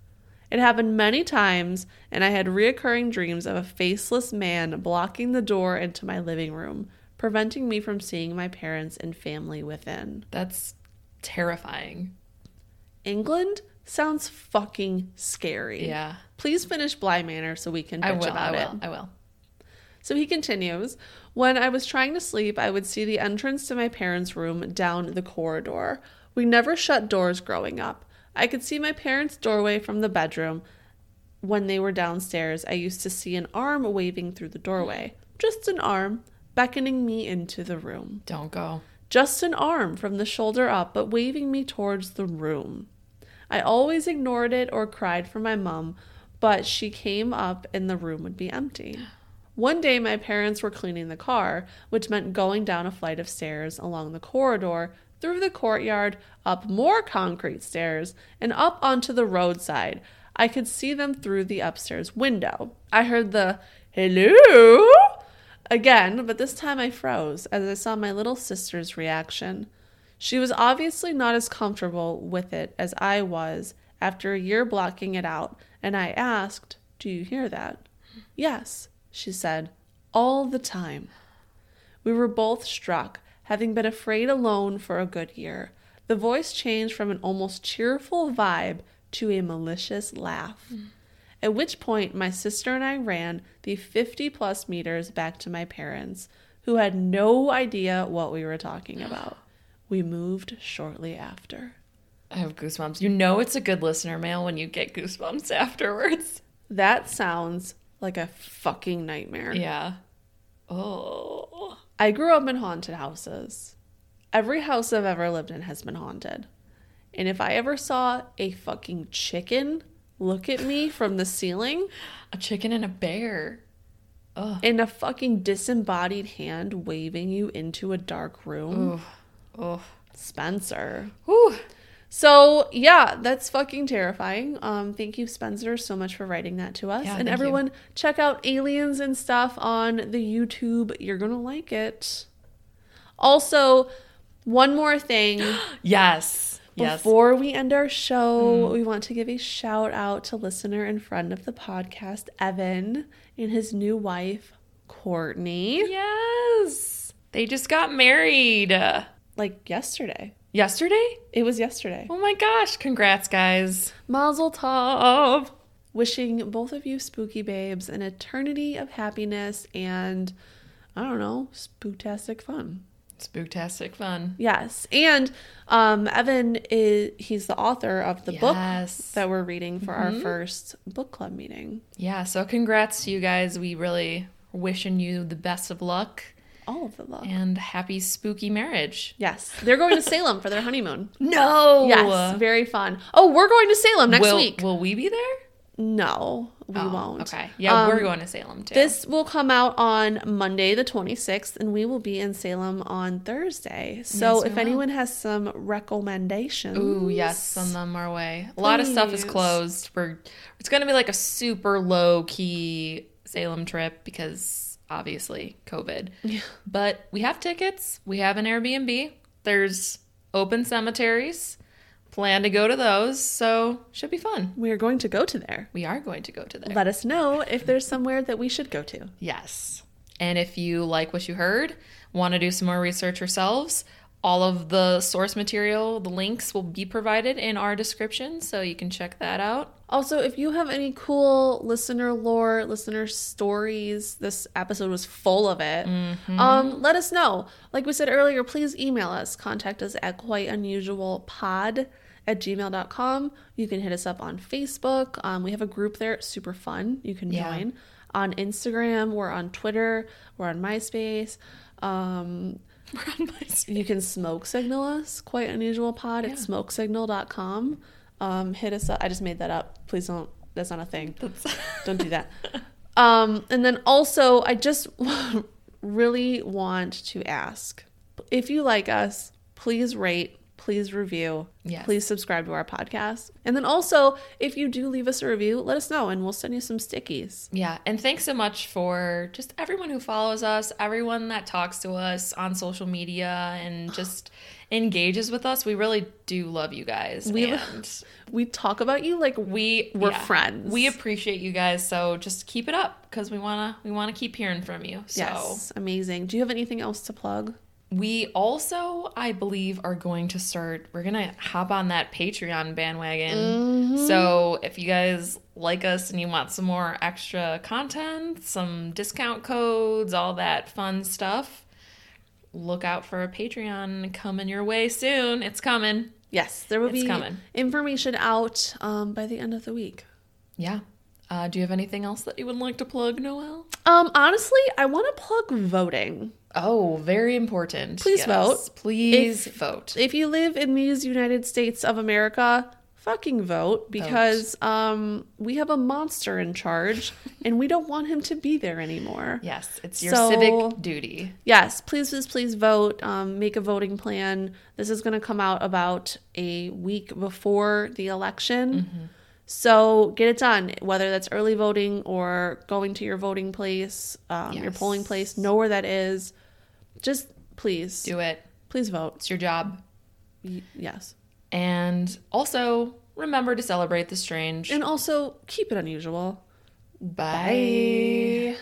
It happened many times, and I had reoccurring dreams of a faceless man blocking the door into my living room, preventing me from seeing my parents and family within. That's terrifying. England sounds fucking scary. Yeah. Please finish Bly Manor so we can bitch I will. about I it. will. I will. So he continues When I was trying to sleep, I would see the entrance to my parents' room down the corridor. We never shut doors growing up. I could see my parents' doorway from the bedroom. When they were downstairs, I used to see an arm waving through the doorway. Just an arm, beckoning me into the room. Don't go. Just an arm from the shoulder up, but waving me towards the room. I always ignored it or cried for my mom, but she came up and the room would be empty. One day, my parents were cleaning the car, which meant going down a flight of stairs along the corridor, through the courtyard, up more concrete stairs, and up onto the roadside. I could see them through the upstairs window. I heard the hello again, but this time I froze as I saw my little sister's reaction. She was obviously not as comfortable with it as I was after a year blocking it out, and I asked, Do you hear that? Yes, she said, all the time. We were both struck, having been afraid alone for a good year. The voice changed from an almost cheerful vibe to a malicious laugh. At which point, my sister and I ran the 50 plus meters back to my parents, who had no idea what we were talking about. We moved shortly after. I have goosebumps. You know it's a good listener mail when you get goosebumps afterwards. That sounds like a fucking nightmare. Yeah. Oh. I grew up in haunted houses. Every house I've ever lived in has been haunted. And if I ever saw a fucking chicken look at me from the ceiling A chicken and a bear. and a fucking disembodied hand waving you into a dark room, Oh. Spencer. Whew. So yeah, that's fucking terrifying. Um, thank you, Spencer, so much for writing that to us. Yeah, and thank you. everyone, check out aliens and stuff on the YouTube. You're gonna like it. Also, one more thing Yes. Yes. before we end our show, we want to give a shout out to listener and friend of the podcast, Evan, and his new wife, Courtney. Yes. They just got married. Like yesterday. Yesterday? It was yesterday. Oh my gosh. Congrats, guys. Mazel tov. wishing both of you spooky babes an eternity of happiness and I don't know, spooktastic fun. Spooktastic fun. Yes. And um Evan is he's the author of the book that we're reading for our first book club meeting. Yeah, so congrats to you guys. We really wishing you the best of luck All of the love. and happy spooky marriage. Yes. They're going to Salem for their honeymoon. No. Yes, very fun. Oh, we're going to Salem next will, week. Will we be there? No, we Oh, won't. Okay. Yeah, we're Um, going to Salem too. This will come out on Monday, the 26th, and we will be in Salem on Thursday. So Yes, if anyone has some recommendations. Ooh, yes, send them our way. A lot of stuff is closed. We're it's gonna be like a super low key Salem trip because obviously COVID. Yeah. But we have tickets. We have an Airbnb. There's open cemeteries. Plan to go to those, so should be fun. We are going to go to there. We are going to go to there. Let us know if there's somewhere that we should go to. Yes. And if you like what you heard, want to do some more research yourselves, all of the source material, the links will be provided in our description, so you can check that out. Also, if you have any cool listener lore, listener stories, this episode was full of it. Um, let us know. Like we said earlier, please email us. Contact us at quiteunusualpod at gmail.com. You can hit us up on Facebook. Um, we have a group there, it's super fun. You can Yeah. join. On Instagram, we're on Twitter, we're on MySpace. Um, We're on MySpace. you can smoke signal us, quite unusual pod at smokesignal.com. Um, hit us up. I just made that up. Please don't, that's not a thing. Don't do that. Um, and then also, I just really want to ask if you like us, please rate, please review, Yes. please subscribe to our podcast. And then also, if you do leave us a review, let us know and we'll send you some stickies. Yeah, and thanks so much for just everyone who follows us, everyone that talks to us on social media and just engages with us. We really do love you guys. We- and We talk about you like we We're friends. We appreciate you guys, so just keep it up because we wanna we wanna keep hearing from you. So yes, amazing. Do you have anything else to plug? We also, I believe, are going to start. We're gonna hop on that Patreon bandwagon. Mm-hmm. So if you guys like us and you want some more extra content, some discount codes, all that fun stuff, look out for a Patreon coming your way soon. It's coming. Yes, there will It's be coming. information out um, by the end of the week. Yeah. Uh, do you have anything else that you would like to plug, Noelle? Um, honestly, I want to plug voting. Oh, very important. Please vote. Please If- vote. If you live in these United States of America, fucking vote because um, we have a monster in charge and we don't want him to be there anymore. Yes, it's your So- civic duty. Yes, please, please, please vote. Um, make a voting plan. This is going to come out about a week before the election. Mm-hmm. So get it done, whether that's early voting or going to your voting place, um, your polling place, know where that is. Just please, Do it. please vote. It's your job. Y- yes. And also, remember to celebrate the strange. And also keep it unusual. Bye.